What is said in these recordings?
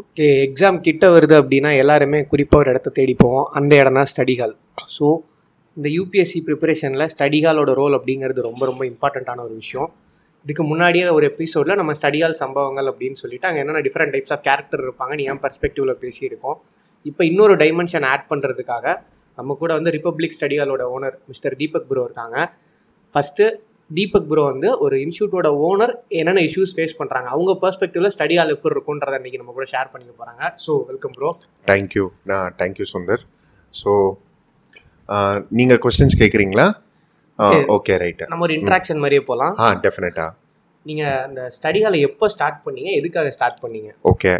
Okay exam கிட்ட வருது அப்படின்னா எல்லாருமே குறிப்பாக ஒரு இடத்த தேடி போவோம். அந்த இடம் தான் ஸ்டடி ஹால் ஸோ இந்த யூபிஎஸ்சி ப்ரிப்பரேஷனில் ஸ்டடி ஹாலோட ரோல் அப்படிங்கிறது ரொம்ப ரொம்ப இம்பார்ட்டண்ட்டான ஒரு விஷயம். இதுக்கு முன்னாடியே ஒரு எபிசோடில் நம்ம ஸ்டடி ஹால் சம்பவங்கள் அப்படின்னு சொல்லிட்டு அங்கே என்னென்ன டிஃப்ரெண்ட் டைப்ஸ் ஆஃப் கேரக்டர் இருப்பாங்க நீ என் பர்ஸ்பெக்டிவில் பேசியிருக்கோம். இப்போ இன்னொரு டைமென்ஷன் ஆட் பண்ணுறதுக்காக நம்ம கூட வந்து ரிப்பப்ளிக் ஸ்டடி ஹாலோட ஓனர் மிஸ்டர் தீபக் ப்ரோ இருக்காங்க. ஃபஸ்ட்டு தீபக் ப்ரோ வந்து ஒரு இன்ஸ்டியூட்டோட ஓனர் என்னென்ன இஷ்யூஸ் ஃபேஸ் பண்ணுறாங்க அவங்க பெர்ஸ்பெக்டிவ்ல ஸ்டடி ஹால் எப்படி இருக்குன்றதை இன்றைக்கி நம்ம கூட ஷேர் பண்ணிக்க போகிறாங்க so welcome bro thank you நான் தேங்க்யூ சுந்தர் ஸோ நீங்கள் கொஸ்டின்ஸ் கேட்குறீங்களா ஓகே ரைட்டு நம்ம ஒரு இன்ட்ராக்ஷன் மாதிரியே போகலாம் ஆ டெஃபினட்டாக நீங்கள் அந்த ஸ்டடி ஹாலை எப்போ ஸ்டார்ட் பண்ணீங்க? எதுக்காக ஸ்டார்ட் பண்ணீங்க? Okay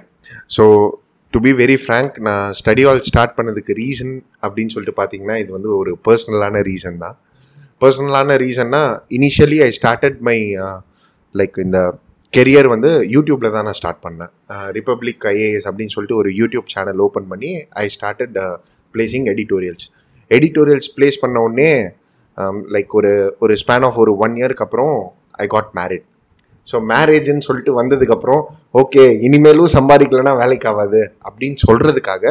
so to be very frank நான் ஸ்டடி ஹால் ஸ்டார்ட் பண்ணதுக்கு ரீசன் அப்படின்னு சொல்லிட்டு பார்த்தீங்கன்னா இது வந்து ஒரு பர்சனலான ரீசன் தான். பர்சனலான ரீசன்னா initially I started my like இந்த கெரியர் வந்து யூடியூப்பில் தான் நான் ஸ்டார்ட் பண்ணேன். Uh, ரிப்பப்ளிக் ஐஏஎஸ் அப்படின்னு சொல்லிட்டு ஒரு யூடியூப் சேனல் ஓப்பன் பண்ணி I started placing editorials editorials place பண்ண உடனே um, லைக் ஒரு ஒரு ஸ்பேன் ஆஃப் ஒரு ஒன் இயருக்கு அப்புறம் ஐ காட் மேரிட் ஸோ மேரேஜ்னு சொல்லிட்டு வந்ததுக்கப்புறம் ஓகே இனிமேலும் சம்பாதிக்கலன்னா வேலைக்கு ஆகாது அப்படின்னு சொல்கிறதுக்காக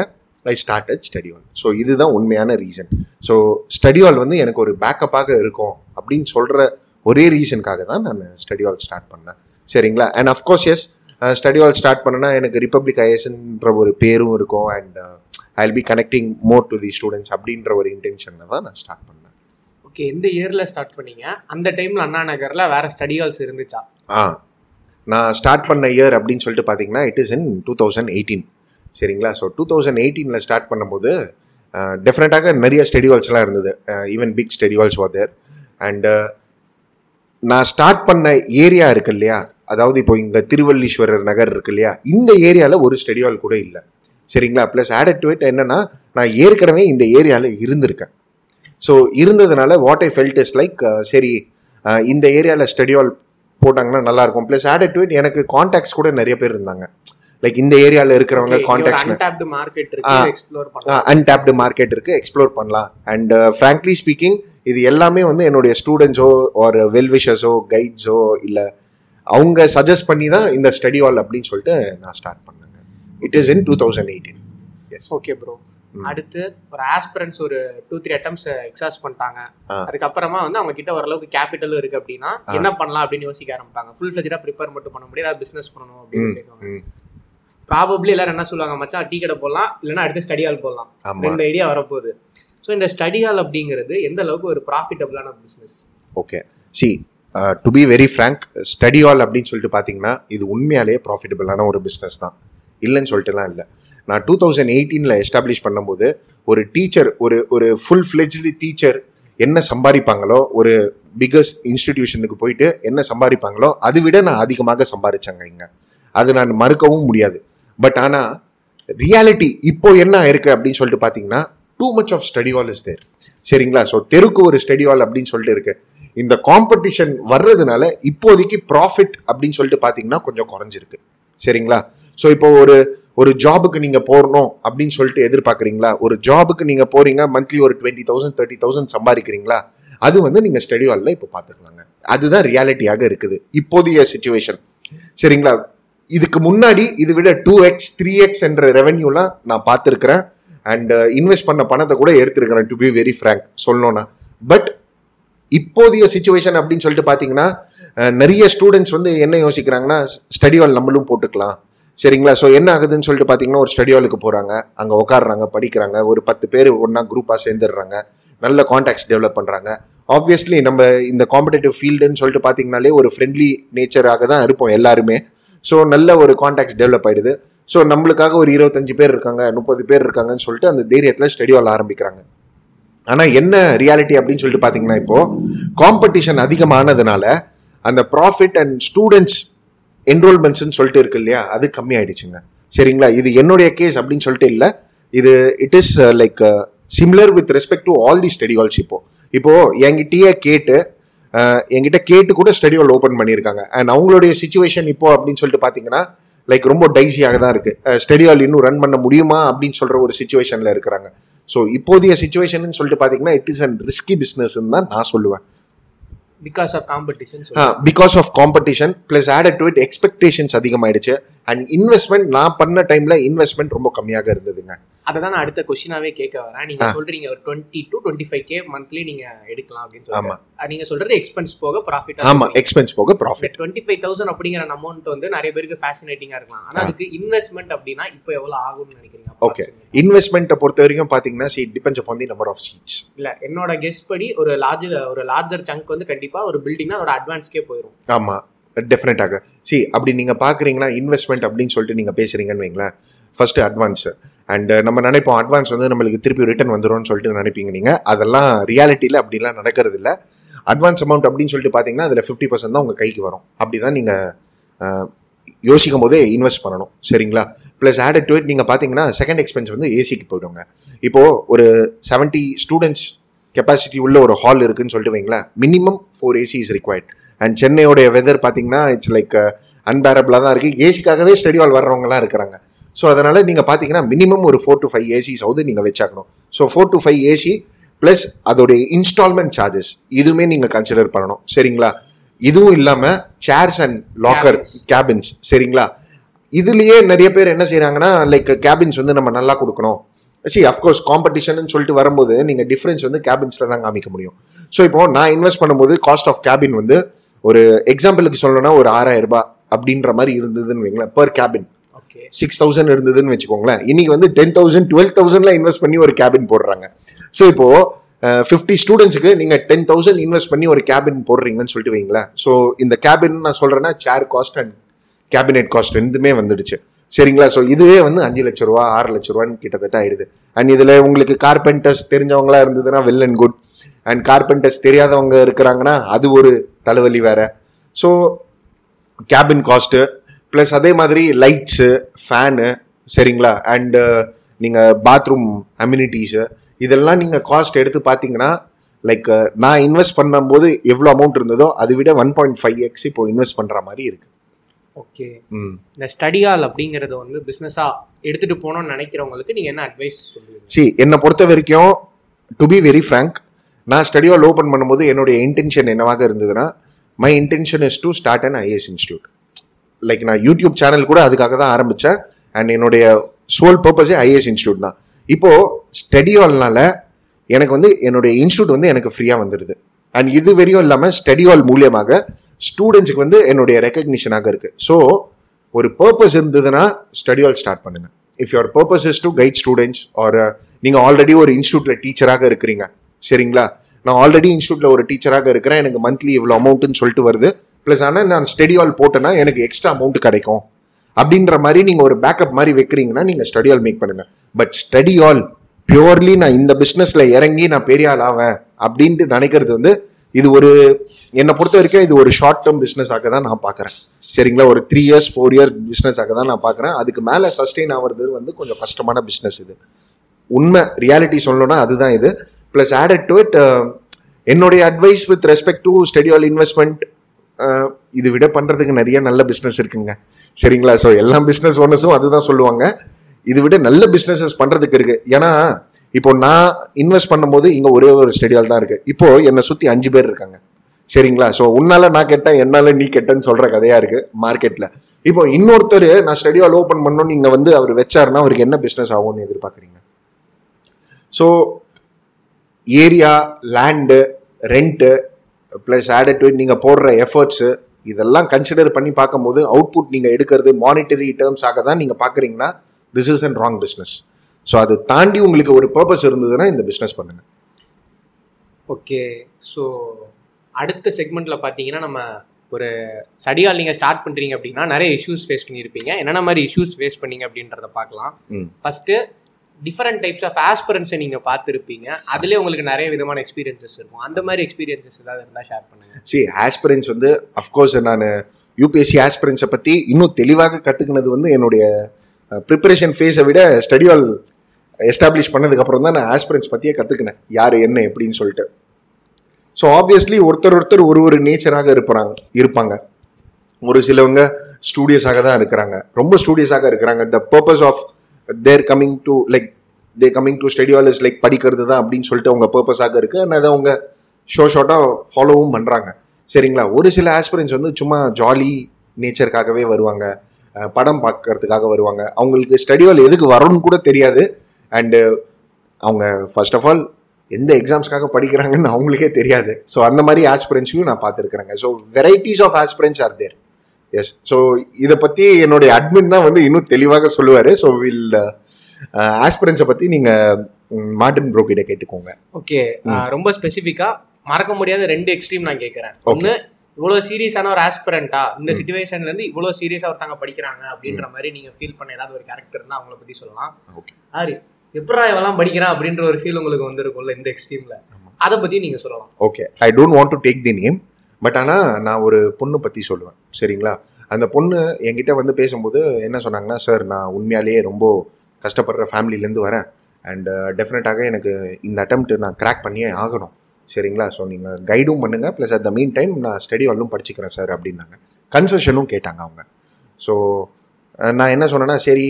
I started study hall so இதுதான் உண்மையான ரீசன் ஸோ ஸ்டடி ஹால் வந்து எனக்கு ஒரு பேக்கப்பாக இருக்கும் அப்படின்னு சொல்கிற ஒரே ரீசனுக்காக தான் நான் ஸ்டடி ஹால் ஸ்டார்ட் பண்ணேன். சரிங்களா? And of course yes study hall start பண்ணனா எனக்கு ரிப்பப்ளிக் ஐஎஸ்ன்ற ஒரு பேரும் இருக்கும் and I will be connecting more to the students அப்படின்ற ஒரு இன்டென்ஷனில் தான் நான் ஸ்டார்ட் பண்ணேன். ஓகே எந்த இயரில் ஸ்டார்ட் பண்ணீங்க? அந்த டைமில் அண்ணா நகரில் வேறு ஸ்டடி ஹால்ஸ் இருந்துச்சா? ஆ நான் ஸ்டார்ட் பண்ண இயர் அப்படின்னு சொல்லிட்டு பார்த்தீங்கன்னா it is in two thousand eighteen சரிங்களா? ஸோ டூ தௌசண்ட் எயிட்டீனில் ஸ்டார்ட் பண்ணும்போது டெஃபினட்டாக நிறைய ஸ்டெடியூல்ஸ்லாம் இருந்தது. Even big schedules whether and நான் ஸ்டார்ட் பண்ண ஏரியா இருக்கு இல்லையா? அதாவது இப்போ இங்கே திருவல்லீஸ்வரர் நகர் இருக்கு இல்லையா? இந்த ஏரியாவில் ஒரு ஸ்டெடியூல் கூட இல்லை. சரிங்களா? ப்ளஸ் ஆடட் டு இட் என்னன்னா நான் ஏற்கனவே இந்த ஏரியாவில் இருந்திருக்கேன். ஸோ இருந்ததுனால what I felt is like சரி இந்த ஏரியாவில் ஸ்டெடியூல் போட்டாங்கன்னா நல்லாயிருக்கும் ப்ளஸ் ஆடட் டு இட் எனக்கு காண்டாக்ட்ஸ் கூட நிறைய பேர் இருந்தாங்க. லைக் இந்த ஏரியாவில் இருக்கிறவங்க காண்டாக்ட்ஸ் அன்டாப்டு மார்க்கெட் இருக்கு எக்ஸ்ப்ளோர் பண்ணலாம். அன்டாப்டு மார்க்கெட் இருக்கு எக்ஸ்ப்ளோர் பண்ணலாம். அண்ட் ஃப்ராங்க்லி ஸ்பீக்கிங் இது எல்லாமே வந்து என்னுடைய ஸ்டூடெண்ட்ஸோ ஒரு வெல்விஷர்ஸோ கைட்ஸோ இல்லை அவங்க சஜஸ்ட் பண்ணி தான் இந்த ஸ்டடி ஹால் அப்படின்னு சொல்லிட்டு நான் ஸ்டார்ட் பண்ணேங்க. It is in two thousand eighteen yes okay bro அடுத்து ஒரு ஆஸ்பிரன்ஸ் ஒரு டூ த்ரீ அட்டம்ஸ் எக்ஸாஸ் பண்ணிட்டாங்க. அதுக்கப்புறமா வந்து அவங்க கிட்ட ஓரளவுக்கு கேபிட்டலும் இருக்கு அப்படின்னா என்ன பண்ணலாம் அப்படின்னு யோசிக்க ஆரம்பிப்பாங்க. ஃபுல் ஃபிளஜா ப்ரிப்பேர் மட்டும் பண்ண முடியாது பிசினஸ் பண்ணணும் அப்படின்னு ப்ராபப்ளி எல்லாரும் என்ன சொல்லுவாங்க மச்சான்? டீ கடை போடலாம் இல்லைன்னா அடுத்து ஸ்டடி ஹால் போடலாம். ரெண்டு ஐடியா வரப்போகுது. ஸோ இந்த ஸ்டடி ஹால் அப்படிங்கிறது எந்த அளவுக்கு ஒரு ப்ராஃபிட்டபிளான business okay see to be very frank study hall அப்படின்னு சொல்லிட்டு பார்த்தீங்கன்னா இது உண்மையாலேயே ப்ராஃபிட்டபிளான ஒரு பிஸ்னஸ் தான். இல்லைன்னு சொல்லிட்டுலாம் இல்லை. நான் டூ தௌசண்ட் எயிட்டீனில் எஸ்டாப்ளிஷ் பண்ணும்போது ஒரு டீச்சர் ஒரு ஒரு ஃபுல் ஃப்ளெஜ்டு டீச்சர் என்ன சம்பாதிப்பாங்களோ ஒரு பிகஸ்ட் இன்ஸ்டிடியூஷனுக்கு போயிட்டு என்ன சம்பாதிப்பாங்களோ அதை விட நான் அதிகமாக சம்பாதிச்சேங்க இங்கே. அது நான் மறுக்கவும் முடியாது. பட் ஆனால் ரியாலிட்டி இப்போ என்ன ஆயிருக்கு அப்படின்னு சொல்லிட்டு பார்த்தீங்கன்னா too much of study hall is there சரிங்களா? ஸோ தெருக்கு ஒரு ஸ்டடி ஹால் அப்படின்னு சொல்லிட்டு இருக்கு. இந்த காம்படிஷன் வர்றதுனால இப்போதைக்கு ப்ராஃபிட் அப்படின்னு சொல்லிட்டு பார்த்தீங்கன்னா கொஞ்சம் குறைஞ்சிருக்கு. சரிங்களா? ஸோ இப்போ ஒரு ஒரு ஜாபுக்கு நீங்க போடணும் அப்படின்னு சொல்லிட்டு எதிர்பார்க்குறீங்களா? ஒரு ஜாபுக்கு நீங்க போறீங்க மந்த்லி ஒரு டுவெண்ட்டி தௌசண்ட் தேர்ட்டி தௌசண்ட் சம்பாதிக்கிறீங்களா? அது வந்து நீங்க ஸ்டடி ஹாலில் இப்போ பார்த்துக்கலாங்க அதுதான் ரியாலிட்டியாக இருக்குது இப்போதைய சுச்சுவேஷன் சரிங்களா? இதுக்கு முன்னாடி இது விட டூ எக்ஸ் த்ரீ எக்ஸ் என்ற ரெவென்யூலாம் நான் பார்த்துருக்குறேன். அண்ட் இன்வெஸ்ட் uh, பண்ண பணத்தை கூட எடுத்துருக்கிறேன் டு பி வெரி ஃப்ரேங்க் சொல்லணும்னா. பட் இப்போதைய சுச்சுவேஷன் அப்படின்னு சொல்லிட்டு பார்த்தீங்கன்னா நிறைய ஸ்டூடெண்ட்ஸ் வந்து என்ன யோசிக்கிறாங்கன்னா ஸ்டடி ஹால் நம்மளும் போட்டுக்கலாம். சரிங்களா? ஸோ என்ன ஆகுதுன்னு சொல்லிட்டு பார்த்தீங்கன்னா ஒரு ஸ்டடி ஹாலுக்கு போகிறாங்க அங்கே உட்காடுறாங்க படிக்கிறாங்க. ஒரு பத்து பேர் ஒன்றா குரூப்பாக சேர்ந்துடுறாங்க. நல்ல காண்டாக்ட்ஸ் டெவலப் பண்ணுறாங்க ஆப்வியஸ்லி நம்ம இந்த காம்படேட்டிவ் ஃபீல்டுன்னு சொல்லிட்டு பார்த்தீங்கனாலே ஒரு ஃப்ரெண்ட்லி நேச்சராக தான் இருப்போம் எல்லாருமே. ஸோ நல்ல ஒரு காண்டாக்ட்ஸ் டெவலப் ஆகிடுது ஸோ நம்மளுக்காக ஒரு இருபத்தஞ்சு பேர் இருக்காங்க முப்பது பேர் இருக்காங்கன்னு சொல்லிட்டு அந்த தைரியத்தில் ஸ்டடி ஆரம்பிக்கிறாங்க. ஆனால் என்ன ரியாலிட்டி அப்படின்னு சொல்லிட்டு பார்த்தீங்கன்னா இப்போது காம்படிஷன் அதிகமானதுனால அந்த ப்ராஃபிட் அண்ட் ஸ்டூடெண்ட்ஸ் என்ரோல்மெண்ட்ஸ்னு சொல்லிட்டு இருக்கு இல்லையா அது கம்மி ஆயிடுச்சுங்க சரிங்களா? இது என்னுடைய கேஸ் அப்படின்னு சொல்லிட்டு இல்லை. இது it is like similar with respect to all the study halls இப்போ. இப்போ என்கிட்டயே கேட்டு என்கிட்ட கேட்டு கூட ஸ்டடி ஹால் ஓப்பன் பண்ணியிருக்காங்க. அண்ட் அவங்களுடைய சுச்சுவேஷன் இப்போ அப்படின்னு சொல்லிட்டு பார்த்தீங்கன்னா லைக் ரொம்ப டைஸியாக தான் இருக்கு. ஸ்டடி ஹால் இன்னும் ரன் பண்ண முடியுமா அப்படின்னு சொல்ற ஒரு சுச்சுவேஷன்ல இருக்கிறாங்க. ஸோ இப்போதைய சுச்சுவேஷன் சொல்லிட்டு பார்த்தீங்கன்னா it is and risky business தான் நான் சொல்லுவேன். Because of competition because of competition plus added to it expectations அதிகமாயிடுச்சு. அண்ட் இன்வெஸ்ட்மெண்ட் நான் பண்ண டைம்ல இன்வெஸ்ட்மெண்ட் ரொம்ப கம்மியாக இருந்ததுங்க. அதை தான் நான் அடுத்த கொஸ்டினாவே கேட்க வரேன். நீங்க சொல்றீங்க ஒரு twenty to twenty five K monthly நீங்க எடுக்கலாம் அப்படின்னு ஆமா. சொல்லுங்க நீங்க சொல்றது எக்ஸ்பென்ஸ் போக ப்ராஃபிட் ஆமா எக்ஸ்பென்ஸ் போக ப்ராஃபிட் டுவெண்ட்டி ஃபைவ் தௌசண்ட் அப்படிங்கிற அமௌண்ட் வந்து நிறைய பேருக்கு ஃபேசினேட்டிங்கா இருக்கலாம். ஆனா அதுக்கு இன்வெஸ்ட்மெண்ட் அப்படின்னா இப்போ எவ்வளவு ஆகும்னு நினைக்கிறீங்க? ஓகே? இன்வெஸ்ட்மெண்ட்டை பொறுத்த வரைக்கும் பார்த்தீங்கன்னா see depends upon the number of seats இல்ல என்னோட கெஸ் படி ஒரு லார்ஜ் ஒரு லார்ஜர் சங்க் வந்து கண்டிப்பா ஒரு பில்டிங்னா அதோட அட்வான்ஸ்க்கே போயிடும் ஆமாம் டெஃபினட்டாக சி அப்படி நீங்கள் பார்க்குறீங்கன்னா இன்வெஸ்ட்மெண்ட் அப்படின்னு சொல்லிட்டு நீங்கள் பேசுகிறீங்கன்னு வைங்களேன். ஃபஸ்ட்டு அட்வான்ஸு அண்ட் நம்ம நினைப்போம் அட்வான்ஸ் வந்து நம்மளுக்கு திருப்பி ரிட்டர்ன் வந்துடும்னு சொல்லிட்டு நினைப்பீங்க நீங்கள் அதெல்லாம் ரியாலிட்டியில் அப்படிலாம் நடக்கிறது இல்லை அட்வான்ஸ் அமௌண்ட் அப்படின்னு சொல்லிட்டு பார்த்தீங்கன்னா அதில் ஃபிஃப்டி பர்சன்ட் தான் உங்கள் கைக்கு வரும். அப்படி தான் நீங்கள் யோசிக்கும் போதே இன்வெஸ்ட் பண்ணணும். சரிங்களா? ப்ளஸ் ஆட் டு இட் நீங்கள் பார்த்தீங்கன்னா செகண்ட் எக்ஸ்பென்ஸ் வந்து ஏசிக்கு போயிடுங்க. இப்போது ஒரு செவன்ட்டி ஸ்டூடெண்ட்ஸ் கெப்பாசிட்டி உள்ள ஒரு ஹால் இருக்குன்னு சொல்லிட்டு வைங்களேன். Minimum four AC is required and சென்னையோடைய weather பார்த்தீங்கன்னா இட்ஸ் லைக் அன்பேரபிளாக தான் இருக்குது ஏசிக்காகவே ஸ்டடி ஹால் வர்றவங்கலாம் இருக்கிறாங்க. ஸோ அதனால் நீங்கள் பார்த்தீங்கன்னா மினிமம் ஒரு ஃபோர் டு ஃபைவ் ஏசிஸாவது நீங்கள் வச்சாக்கணும். So four to five AC plus அதோடைய இன்ஸ்டால்மெண்ட் சார்ஜஸ் இதுவுமே நீங்கள் கன்சிடர் பண்ணணும். சரிங்களா? இதுவும் இல்லாமல் chairs and locker Cabins. Cabins சரிங்களா? இதுலயே நிறைய பேர் என்ன செய்றாங்கன்னா லைக் கேபின்ஸ் வந்து நம்ம நல்லா கொடுக்கணும். சி அஃப்கோர்ஸ் காம்படிஷன் சொல்லிட்டு வரும்போது நீங்க டிஃபரன்ஸ் வந்து கேபின்ஸ்ல தான் காமிக்க முடியும். ஸோ இப்போ நான் இன்வெஸ்ட் பண்ணும்போது காஸ்ட் ஆஃப் கேபின் வந்து ஒரு எக்ஸாம்பிளுக்கு சொல்லணும்னா ஒரு ஆறாயிரம் ரூபாய் அப்படின்ற மாதிரி இருந்ததுன்னு வைங்களேன் per cabin okay six thousand இருந்ததுன்னு வச்சுக்கோங்களேன். இன்னைக்கு வந்து டென் தௌசண்ட் டுவெல் தௌசண்ட்ல இன்வெஸ்ட் பண்ணி ஒரு கேபின் போடுறாங்க. ஸோ இப்போ ஃபிஃப்டி ஸ்டூடெண்ட்ஸுக்கு நீங்க டென் தௌசண்ட் இன்வெஸ்ட் பண்ணி ஒரு கேபின் போடுறீங்கன்னு சொல்லிட்டு வைங்களேன். ஸோ இந்த கேபின் நான் சொல்றேன்னா chair cost and cabinet cost ரெண்டுமே வந்துடுச்சு. சரிங்களா? ஸோ இதுவே வந்து அஞ்சு லட்ச ரூபா ஆறு லட்ச ரூபான்னு கிட்டத்தட்ட ஆயிடுது. அண்ட் இதில் உங்களுக்கு கார்பெண்டர்ஸ் தெரிஞ்சவங்களா இருந்ததுன்னா well and good and carpenters தெரியாதவங்க இருக்கிறாங்கன்னா அது ஒரு தலைவலி வேற. ஸோ கேபின் காஸ்ட்டு ப்ளஸ் அதே மாதிரி லைட்ஸு ஃபேனு சரிங்களா? அண்டு நீங்கள் பாத்ரூம் அம்யூனிட்டிஸு இதெல்லாம் நீங்கள் காஸ்ட் எடுத்து பார்த்தீங்கன்னா லைக் நான் இன்வெஸ்ட் பண்ணும்போது எவ்வளோ அமௌண்ட் இருந்ததோ அதை விட ஒன் பாயிண்ட் ஃபைவ் எக்ஸ் இப்போ இன்வெஸ்ட் பண்ணுற மாதிரி இருக்குது ஓகே இந்த ஸ்டடி ஹால் அப்படிங்கறத வந்து பிசினஸா எடுத்துட்டு போகணும்னு நினைக்கிறவங்களுக்கு நீங்க என்ன அட்வைஸ் சொல்லுவீங்க? சி என்னை பொறுத்த வரைக்கும் டு பி வெரி ஃப்ரேங்க் நான் ஸ்டடி ஹால் ஓப்பன் பண்ணும்போது என்னுடைய இன்டென்ஷன் என்னவாக இருந்ததுன்னா my intention is to start an IAS institute like நான் யூடியூப் சேனல் கூட அதுக்காக தான் ஆரம்பித்தேன் அண்ட் என்னுடைய சோல் பர்பஸே ஐஏஎஸ் இன்ஸ்டியூட் தான். இப்போது ஸ்டடி ஹால்னால எனக்கு வந்து என்னுடைய இன்ஸ்டியூட் வந்து எனக்கு ஃப்ரீயாக வந்துடுது. அண்ட் இது வரையும் இல்லாமல் ஸ்டடி ஹால் மூலியமாக ஸ்டூடெண்ட்ஸுக்கு வந்து என்னுடைய ரெக்கக்னிஷனாக இருக்குது ஸோ ஒரு பர்பஸ் இருந்ததுன்னா ஸ்டடியால் ஸ்டார்ட் பண்ணுங்க. If your purpose is to guide students or நீங்கள் ஆல்ரெடி ஒரு இன்ஸ்டியூட்டில் டீச்சராக இருக்கிறீங்க. சரிங்களா? நான் ஆல்ரெடி இன்ஸ்டியூட்டில் ஒரு டீச்சராக இருக்கிறேன். எனக்கு மந்த்லி இவ்வளோ அமௌண்ட்டுன்னு சொல்லிட்டு வருது. ப்ளஸ் ஆனால் நான் ஸ்டடி போட்டேன்னா எனக்கு எக்ஸ்ட்ரா அமௌண்ட் கிடைக்கும். அப்படின்ற மாதிரி நீங்கள் ஒரு பேக்கப் மாதிரி வைக்கிறீங்கன்னா நீங்கள் ஸ்டடியால் மேக் பண்ணுங்கள் பட் ஸ்டடி ஹால் பியூர்லி நான் இந்த பிஸ்னஸில் இறங்கி நான் பெரிய ஆள் ஆவேன் அப்படின்ட்டு நினைக்கிறது வந்து இது ஒரு என்னை பொறுத்த வரைக்கும் இது ஒரு ஷார்ட் டேர்ம் பிஸ்னஸாக தான் நான் பார்க்குறேன். சரிங்களா? ஒரு த்ரீ இயர்ஸ் ஃபோர் இயர் பிஸ்னஸாக தான் நான் பார்க்குறேன். அதுக்கு மேலே சஸ்டெயின் ஆகிறது வந்து கொஞ்சம் கஷ்டமான பிஸ்னஸ் இது. உண்மை ரியாலிட்டி சொல்லணும்னா அதுதான் இது. ப்ளஸ் ஆடட் டு இட் என்னுடைய advice with respect to study hall investment இது விட பண்ணுறதுக்கு நிறைய நல்ல பிஸ்னஸ் இருக்குங்க. சரிங்களா? ஸோ எல்லா பிஸ்னஸ் ஓனர்ஸும் அதுதான் சொல்லுவாங்க. இது விட நல்ல பிஸ்னஸஸ் பண்ணுறதுக்கு இருக்குது ஏன்னா இப்போ நான் இன்வெஸ்ட் பண்ணும்போது இங்கே ஒரே ஒரு ஸ்டெடியால் தான் இருக்குது இப்போ என்னை சுற்றி அஞ்சு பேர் இருக்காங்க. சரிங்களா? ஸோ உன்னால நான் கேட்டேன் என்னால நீ கெட்டேன்னு சொல்ற கதையா இருக்கு மார்க்கெட்ல இப்போ இன்னொருத்தர் நான் ஸ்டடியால் ஓப்பன் பண்ணணும்னு நீங்கள் வந்து அவர் வச்சாருன்னா அவருக்கு என்ன பிஸ்னஸ் ஆகும்னு எதிர்பார்க்குறீங்க? So area land rent plus added to நீங்கள் போடுற எஃபர்ட்ஸு இதெல்லாம் கன்சிடர் பண்ணி பார்க்கும்போது அவுட்புட் நீங்கள் எடுக்கிறது மானிட்டரி டேர்ம்ஸாக தான் நீங்கள் பார்க்குறீங்கன்னா this is and wrong business so அதை தாண்டி உங்களுக்கு ஒரு பர்பஸ் இருந்ததுன்னா இந்த பிஸ்னஸ் பண்ணுங்க. ஓகே ஸோ அடுத்த செக்மெண்ட்டில் பார்த்தீங்கன்னா நம்ம ஒரு ஸ்டடியால் நீங்கள் ஸ்டார்ட் பண்ணுறீங்க அப்படின்னா நிறைய இஷ்யூஸ் ஃபேஸ் பண்ணியிருப்பீங்க. என்னென்ன மாதிரி இஷ்யூஸ் ஃபேஸ் பண்ணீங்க அப்படின்றத பார்க்கலாம். ம். ஃபஸ்ட்டு டிஃபரெண்ட் டைப்ஸ் ஆஃப் ஆஸ்பிரன்ஸை நீங்கள் பார்த்துருப்பீங்க. அதுலேயே உங்களுக்கு நிறைய விதமான எக்ஸ்பீரியன்சஸ் இருக்கும். அந்த மாதிரி எக்ஸ்பீரியன்சஸ் ஏதாவது இருந்தால் ஷேர் பண்ணுங்கள் சி ஆஸ்பிரன்ஸ் வந்து அஃப்கோர்ஸ் நான் யூபிஎஸ்சி ஆஸ்பிரன்ஸை பற்றி இன்னும் தெளிவாக கற்றுக்கினது வந்து என்னுடைய ப்ரிப்பரேஷன் ஃபேஸை விட ஸ்டடியால் எஸ்டாப்ளிஷ் பண்ணதுக்கப்புறம் தான் நான் ஆஸ்பிரன்ஸ் பற்றியே கற்றுக்கினேன் யார் என்ன எப்படின்னு சொல்லிட்டு. ஸோ ஆப்வியஸ்லி ஒருத்தர் ஒருத்தர் ஒரு ஒரு நேச்சராக இருப்பாங்க இருப்பாங்க. ஒரு சிலவங்க ஸ்டூடியஸாக தான் இருக்கிறாங்க. ரொம்ப ஸ்டூடியஸாக இருக்கிறாங்க. The purpose of their coming to like they coming to study hall is like படிக்கிறது தான் அப்படின்னு சொல்லிட்டு அவங்க பர்பஸாக இருக்குது அண்ட் அதை அவங்க ஷோ ஷார்ட்டாக ஃபாலோவும் பண்ணுறாங்க சரிங்களா? ஒரு சில ஆஸ்பிரன்ஸ் வந்து சும்மா ஜாலி நேச்சருக்காகவே வருவாங்க. படம் பார்க்கறதுக்காக வருவாங்க. அவங்களுக்கு ஸ்டடியோல் எதுக்கு வரணும்னு கூட தெரியாது. அண்டு அவங்க ஃபர்ஸ்ட் ஆஃப் ஆல் எந்த எக்ஸாம்ஸ்க்காக படிக்கிறாங்கன்னு அவங்களுக்கே தெரியாது. ஸோ அந்த மாதிரி ஆஸ்பிரன்ஸையும் நான் பார்த்துருக்குறேங்க. So varieties of aspirants are there yes so இதை பற்றி என்னுடைய அட்மின் தான் வந்து இன்னும் தெளிவாக சொல்லுவார். ஸோ வில் ஆஸ்பிரன்ஸை பற்றி நீங்கள் மார்டின் ப்ரோ கிட்ட கேட்டுக்கோங்க. ஓகே ரொம்ப ஸ்பெசிஃபிக்கா மறக்க முடியாத ரெண்டு எக்ஸ்ட்ரீம் நான் கேட்கறேன். ஒன்னு இவ்வளோ சீரியஸான ஒரு ஆஸ்பிரண்டா இந்த சுச்சுவேஷன்ல இருந்து இவ்வளோ சீரியஸா ஒருத்தவங்க படிக்கிறாங்க அப்படின்ற மாதிரி நீங்க ஃபீல் பண்ண ஏதாவது ஒரு கேரக்டர் இருந்தா அவங்கள பத்தி சொல்லலாம். ஆரி எப்படா இவெல்லாம் படிக்கிறான் அப்படின்ற ஒரு ஃபீல் உங்களுக்கு வந்திருக்கும்ல இந்த எக்ஸ்ட்ரீம்ல அதை பத்தி நீங்க சொல்லலாம். Okay I don't want to take the name but ஆனால் நான் ஒரு பொண்ணு பற்றி சொல்லுவேன். சரிங்களா? அந்த பொண்ணு என்கிட்ட வந்து பேசும்போது என்ன சொன்னாங்கன்னா சார் நான் உண்மையாலேயே ரொம்ப கஷ்டப்படுற ஃபேமிலிலேருந்து வரேன். அண்ட் டெஃபினட்டாக எனக்கு இந்த attempt நான் கிராக் பண்ணியே ஆகணும். சரிங்களா? ஸோ நீங்கள் கைடும் பண்ணுங்கள் plus at the mean time நான் ஸ்டடி ஹாலும் படிச்சுக்கிறேன் சார் அப்படின்னாங்க. கன்செஷனும் கேட்டாங்க அவங்க. ஸோ நான் என்ன சொன்னேன்னா சரி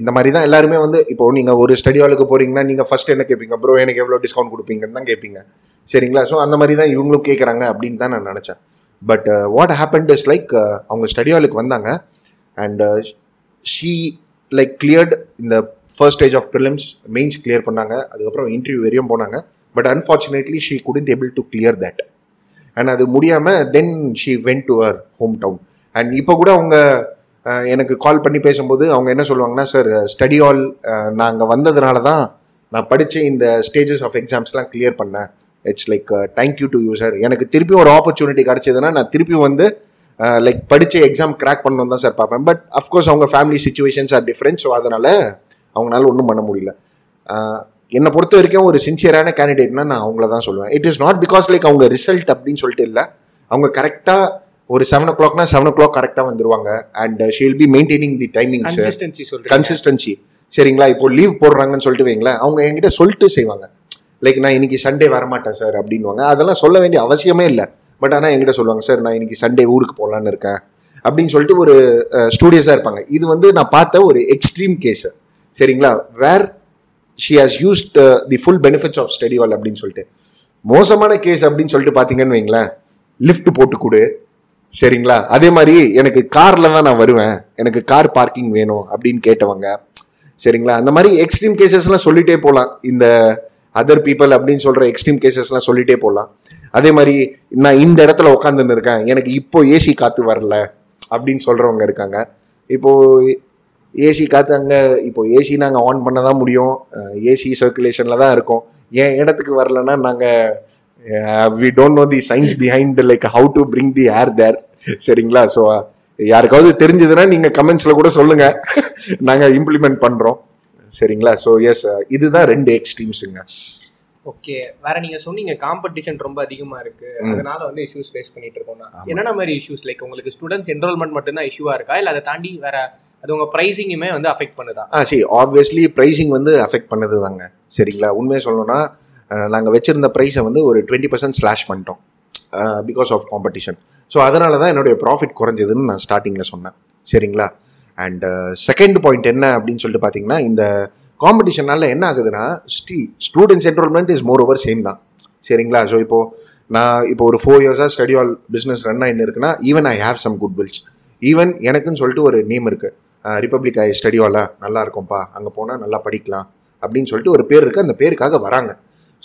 இந்த மாதிரி தான் எல்லாருமே வந்து இப்போ நீங்கள் ஒரு ஸ்டடி ஹாலுக்கு போகிறீங்கன்னா நீங்கள் ஃபர்ஸ்ட் என்ன கேட்பீங்க ப்ரோ எனக்கு எவ்வளோ டிஸ்கவுண்ட் கொடுப்பீங்கன்னு தான் கேட்பீங்க சரிங்களா? ஸோ அந்த மாதிரி தான் இவங்களும் கேட்குறாங்க அப்படின்னு தான் நான் நினச்சேன். But what happened is like அவங்க ஸ்டடி ஹாலுக்கு வந்தாங்க அண்ட் ஷீ லைக் கிளியர்ட் இந்த first stage of prelims mains clear பண்ணாங்க. அதுக்கப்புறம் இன்டர்வியூ வரையும் போனாங்க. But unfortunately she couldn't able to clear that and அது முடியாமல் then she went to her hometown and இப்போ கூட அவங்க எனக்கு கால் பண்ணி பேசும்போது அவங்க என்ன சொல்லுவாங்கன்னா சார் ஸ்டடி ஆல் நாங்கள் வந்ததுனால தான் நான் படித்த இந்த ஸ்டேஜஸ் ஆஃப் எக்ஸாம்ஸ்லாம் கிளியர் பண்ணேன். It's like thank you to you sir எனக்கு திருப்பி ஒரு ஆப்பர்ச்சுனிட்டி கிடச்சதுன்னா நான் திருப்பி வந்து லைக் படித்த எக்ஸாம் கிராக் பண்ணணும் தான் சார் பார்ப்பேன். பட் அஃப்கோர்ஸ் அவங்க family situations are different so அதனால் அவங்களால ஒன்றும் பண்ண முடியல. என்னை பொறுத்த வரைக்கும் ஒரு சின்சியரான கேண்டிடேட்னா நான் அவங்கள தான் சொல்லுவேன். It is not because like அவங்க ரிசல்ட் அப்படின்னு சொல்லிட்டு இல்லை. அவங்க கரெக்டாக ஒரு செவன் ஓ கிளாக்னா செவன் ஓ கிளாக் கரெக்டாக வந்துருவாங்க and she'll be maintaining the timings consistency consistency சரிங்களா? இப்போ லீவ் போடுறாங்கன்னு சொல்லிட்டு வைங்களேன். அவங்க என்கிட்ட சொல்லிட்டு செய்வாங்க. லைக் நான் இன்னைக்கு சண்டே வரமாட்டேன் சார் அப்படின்வாங்க அதெல்லாம் சொல்ல வேண்டிய அவசியமே இல்லை. பட் ஆனால் என்கிட்ட சொல்லுவாங்க சார் நான் இன்னைக்கு சண்டே ஊருக்கு போகலான்னு இருக்கேன். அப்படின்னு சொல்லிட்டு ஒரு ஸ்டூடியஸாக இருப்பாங்க. இது வந்து நான் பார்த்த ஒரு எக்ஸ்ட்ரீம் கேஸ் சரிங்களா? Where she has used the full benefits of study hall அப்படின்னு சொல்லிட்டு. மோசமான கேஸ் அப்படின்னு சொல்லிட்டு பார்த்தீங்கன்னு வைங்களேன். லிஃப்ட் போட்டு கொடு. சரிங்களா? அதே மாதிரி எனக்கு காரில் தான் நான் வருவேன். எனக்கு கார் பார்க்கிங் வேணும் அப்படின்னு கேட்டவங்க சரிங்களா? அந்த மாதிரி எக்ஸ்ட்ரீம் கேசஸ்லாம் சொல்லிட்டே போகலாம் இந்த அதர் பீப்புள் அப்படின்னு சொல்கிற எக்ஸ்ட்ரீம் கேசஸ்லாம் சொல்லிட்டே போகலாம் அதே மாதிரி நான் இந்த இடத்துல உட்காந்துன்னு இருக்கேன். எனக்கு இப்போ ஏசி காற்று வரல அப்படின்னு சொல்கிறவங்க இருக்காங்க. இப்போது ஏசி காற்று அங்கே இப்போ ஏசி நாங்கள் ஆன் பண்ண தான் முடியும். ஏசி சர்க்குலேஷனில் தான் இருக்கோம். என் இடத்துக்கு வரலன்னா நாங்கள் we don't know the science behind like how to bring the air there சரிங்களா? ஸோ யாருக்காவது தெரிஞ்சதுன்னா நீங்கள் கமெண்ட்ஸில் கூட சொல்லுங்கள் நாங்கள் இம்ப்ளிமெண்ட் பண்ணுறோம் சரிங்களா? ஸோ எஸ் இதுதான் ரெண்டு எக்ஸ்ட்ரீம்ஸுங்க ஓகே வேற நீங்க சொன்னீங்க காம்படிஷன் ரொம்ப அதிகமா இருக்கு. அதனால வந்து இஷ்யூஸ் ஃபேஸ் பண்ணிட்டு இருக்கோம்னா என்னென்ன மாதிரி இஷ்யூஸ் லைக் உங்களுக்கு ஸ்டூடெண்ட்ஸ் என்ரோல்மெண்ட் மட்டும்தான் இஷ்யூவா இருக்கா? இல்ல அதை தாண்டி வேற அது உங்க ப்ரைஸிங்குமே வந்து அஃபெக்ட் பண்ணுதா? ஆ சரி ஆப்வியஸ்லி ப்ரைஸிங் வந்து அஃபெக்ட் பண்ணது தாங்க சரிங்களா? உண்மையை சொல்லணும்னா நாங்கள் வச்சுருந்த ப்ரைஸை வந்து ஒரு டுவெண்ட்டி பர்சன்ட் ஸ்லாஷ் பண்ணிட்டோம். பிகாஸ் ஆஃப் காம்படிஷன் ஸோ அதனால தான் என்னுடைய ப்ராஃபிட் குறைஞ்சதுன்னு நான் ஸ்டார்டிங்கில் சொன்னேன். சரிங்களா? அண்ட் செகண்ட் பாயிண்ட் என்ன அப்படின்னு சொல்லிட்டு பார்த்தீங்கன்னா இந்த காம்படிஷனால் என்ன ஆகுதுன்னா ஸ்டி students enrollment is more over same தான். சரிங்களா? ஸோ இப்போது நான் இப்போ ஒரு ஃபோர் இயர்ஸாக ஸ்டடி ஆல் பிஸ்னஸ் ரன் என்ன இருக்குன்னா even I have some good wills even எனக்குன்னு சொல்லிட்டு ஒரு நேம் இருக்குது ரிப்பப்ளிக் ஐ ஸ்டடி ஆலா நல்லா இருக்கும்ப்பா அங்கே போனால் நல்லா படிக்கலாம். அப்படின்னு சொல்லிட்டு ஒரு பேர் இருக்குது அந்த பேருக்காக வராங்க.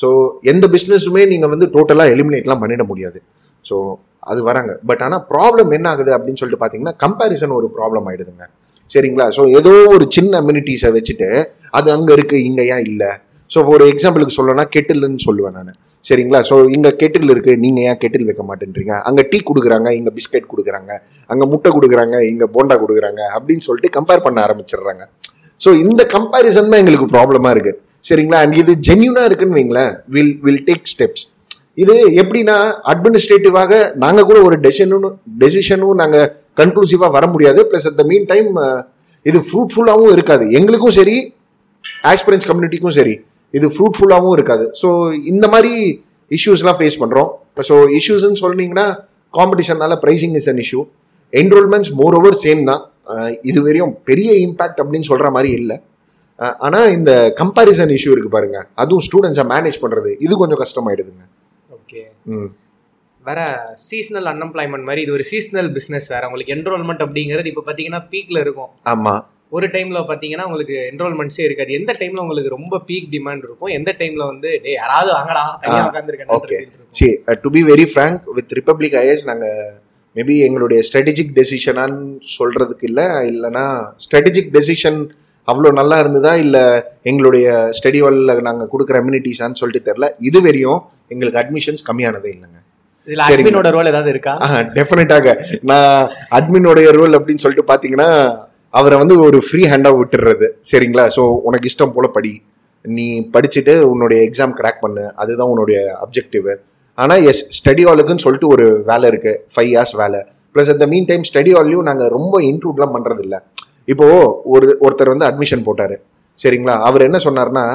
ஸோ எந்த பிஸ்னஸுமே நீங்கள் வந்து டோட்டலாக எலிமினேட்லாம் பண்ணிட முடியாது. ஸோ அது வராங்க. பட் ஆனால் ப்ராப்ளம் என்ன ஆகுது அப்படின்னு சொல்லிட்டு பார்த்தீங்கன்னா கம்பேரிசன் ஒரு ப்ராப்ளம் ஆயிடுதுங்க. சரிங்களா? ஸோ ஏதோ ஒரு சின்ன அம்யூனிட்டிஸை வச்சுட்டு அது அங்கே இருக்குது இங்கே ஏன் இல்லை? ஸோ ஒரு எக்ஸாம்பிளுக்கு சொல்லணும்னா கெட்டில்னு சொல்லுவேன் நான். சரிங்களா? ஸோ இங்கே கெட்டில் இருக்குது நீங்கள் ஏன் கெட்டில் வைக்க மாட்டேன்றீங்க? அங்கே டீ கொடுக்குறாங்க இங்கே பிஸ்கட் கொடுக்குறாங்க அங்கே முட்டை கொடுக்குறாங்க இங்கே போண்டா கொடுக்குறாங்க அப்படின்னு சொல்லிட்டு கம்பேர் பண்ண ஆரம்பிச்சிடுறாங்க. ஸோ இந்த கம்பேரிசன் தான் எங்களுக்கு ப்ராப்ளமாக இருக்குது சரிங்களா? அண்ட் இது ஜென்யூனாக இருக்குன்னு வைங்களேன். வில் வில் டேக் ஸ்டெப்ஸ் இது எப்படின்னா அட்மினிஸ்ட்ரேட்டிவாக நாங்கள் கூட ஒரு டெசிஷனும் டெசிஷனும் நாங்கள் கன்க்ளூசிவாக வர முடியாது. Plus at the mean time இது ஃப்ரூட்ஃபுல்லாகவும் இருக்காது. எங்களுக்கும் சரி ஆஸ்பிரன்ஸ் கம்யூனிட்டிக்கும் சரி இது ஃப்ரூட்ஃபுல்லாகவும் இருக்காது. ஸோ இந்த மாதிரி இஷ்யூஸ்லாம் ஃபேஸ் பண்ணுறோம் ஸோ இஷ்யூஸ்ன்னு சொன்னீங்கன்னா காம்படிஷனால pricing is an issue enrollments more over same தான் இது வரையும் பெரிய இம்பேக்ட் அப்படின்னு சொல்கிற மாதிரி இல்லை. ஆனால் இந்த கம்பேரிசன் இஷ்யூ இருக்குது பாருங்க. அதுவும் ஸ்டூடெண்ட்ஸை மேனேஜ் பண்ணுறது இது கொஞ்சம் கஷ்டமாயிடுதுங்க. ஓகே ம். வேற சீசனல் அன்எம்ப்ளாய்மெண்ட் மாதிரி இது ஒரு சீசனல் பிஸ்னஸ் வேற. உங்களுக்கு என்ரோல்மெண்ட் அப்படிங்கிறது இப்போ பார்த்தீங்கன்னா பீக்ல இருக்கும். ஆமா. ஒரு டைம்ல பார்த்தீங்கன்னா உங்களுக்கு என்ரோல்மெண்ட்ஸே இருக்காது. எந்த டைம்ல உங்களுக்கு ரொம்ப பீக் டிமாண்ட் இருக்கும்? எந்த டைம்ல வந்து டே யாராவது வாங்கடா தனியாக ஓகே உட்காந்துருக்கேன் see to be very frank with Republic IS நாங்கள் மேபி எங்களுடைய ஸ்ட்ராட்டஜிக் டெசிஷனான்னு சொல்கிறதுக்கு இல்லை இல்லைன்னா ஸ்ட்ராட்டஜிக் டெசிஷன் அவ்வளோ நல்லா இருந்ததா? இல்லை எங்களுடைய ஸ்டடி ஹாலில் நாங்கள் கொடுக்குற அம்யூனிட்டிஸான்னு சொல்லிட்டு தெரில இது வரையும் எங்களுக்கு அட்மிஷன்ஸ் கம்மியானதே இல்லைங்க. அட்மினோட ரோல் ஏதாவது இருக்கா? டெஃபினட்டாக நான் அட்மினுடைய ரோல் அப்படின்னு சொல்லிட்டு பார்த்தீங்கன்னா அவரை வந்து ஒரு ஃப்ரீ ஹேண்டாக விட்டுறது. சரிங்களா? ஸோ உனக்கு இஷ்டம் போல படி. நீ படிச்சுட்டு உன்னுடைய எக்ஸாம் கிராக் பண்ணு. அதுதான் உன்னுடைய அப்ஜெக்டிவ் ஆனால் எஸ் ஸ்டடி ஹாலுக்குன்னு சொல்லிட்டு ஒரு வேலை இருக்கு. ஃபைவ் இயர்ஸ் வேலை. ப்ளஸ் அந்த மீன் டைம் ஸ்டடி ஹால்லையும் நாங்கள் ரொம்ப இன்க்ளூட்லாம் பண்ணுறது இப்போது இப்போ ஒரு ஒருத்தர் வந்து அட்மிஷன் போட்டார். சரிங்களா? அவர் என்ன சொன்னார்னா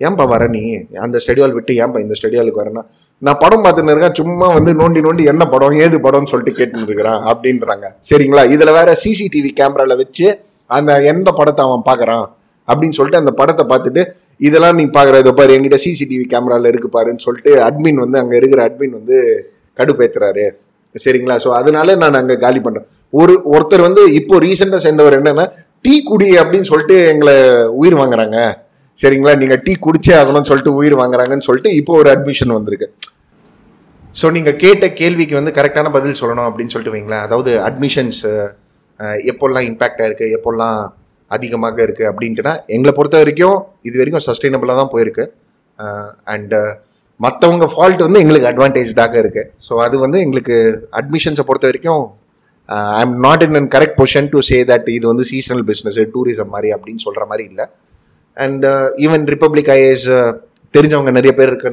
ஏன்பா வர நீ? அந்த ஸ்டெடியால் விட்டு ஏன்பா இந்த ஸ்டெடியாலுக்கு வரேன்னா? நான் படம் பார்த்துன்னு இருக்கேன் சும்மா வந்து நோண்டி நோண்டி என்ன படம் ஏது படம்னு சொல்லிட்டு கேட்டுன்னு இருக்கிறான் அப்படின்றாங்க. சரிங்களா? இதுல வேற சிசிடிவி கேமரால வச்சு அந்த எந்த படத்தை அவன் பார்க்குறான் அப்படின்னு சொல்லிட்டு அந்த படத்தை பார்த்துட்டு இதெல்லாம் நீ பார்க்குற பாரு என்கிட்ட சிசிடிவி கேமரால இருக்கு பாருன்னு சொல்லிட்டு அட்மின் வந்து அங்க இருக்கிற அட்மின் வந்து கடுப்பேத்துறாரு. சரிங்களா? ஸோ அதனால நான் அங்கே காலி பண்ணுறேன் ஒரு ஒருத்தர் வந்து இப்போ ரீசெண்டாக சேர்ந்தவர் என்னன்னா டீ குடி அப்படின்னு சொல்லிட்டு எங்களை உயிர் வாங்குறாங்க. சரிங்களா? நீங்கள் டீ குடிச்சே ஆகணும்னு சொல்லிட்டு உயிர் வாங்குறாங்கன்னு சொல்லிட்டு இப்போ ஒரு அட்மிஷன் வந்திருக்கு. ஸோ நீங்கள் கேட்ட கேள்விக்கு வந்து கரெக்டான பதில் சொல்லணும் அப்படின்னு சொல்லிட்டு வைங்களேன். அதாவது அட்மிஷன்ஸ் எப்போல்லாம் இம்பேக்ட் ஆயிருக்கு எப்போல்லாம் அதிகமாக இருக்குது அப்படின்ட்டுனா எங்களை பொறுத்த வரைக்கும் இது வரைக்கும் சஸ்டைனபிளாக தான் போயிருக்கு. அண்டு மற்றவங்க ஃபால்ட் வந்து எங்களுக்கு அட்வான்டேஜாக இருக்குது ஸோ அது வந்து எங்களுக்கு அட்மிஷன்ஸை பொறுத்த வரைக்கும் I am not in an correct position to say that இது வந்து சீசனல் பிஸ்னஸ் டூரிசம் மாதிரி அப்படின்னு சொல்கிற மாதிரி இல்லை. அண்ட் ஈவன் ரிப்பப்ளிக் ஐஏஎஸ் தெரிஞ்சவங்க நிறைய பேர் இருக்க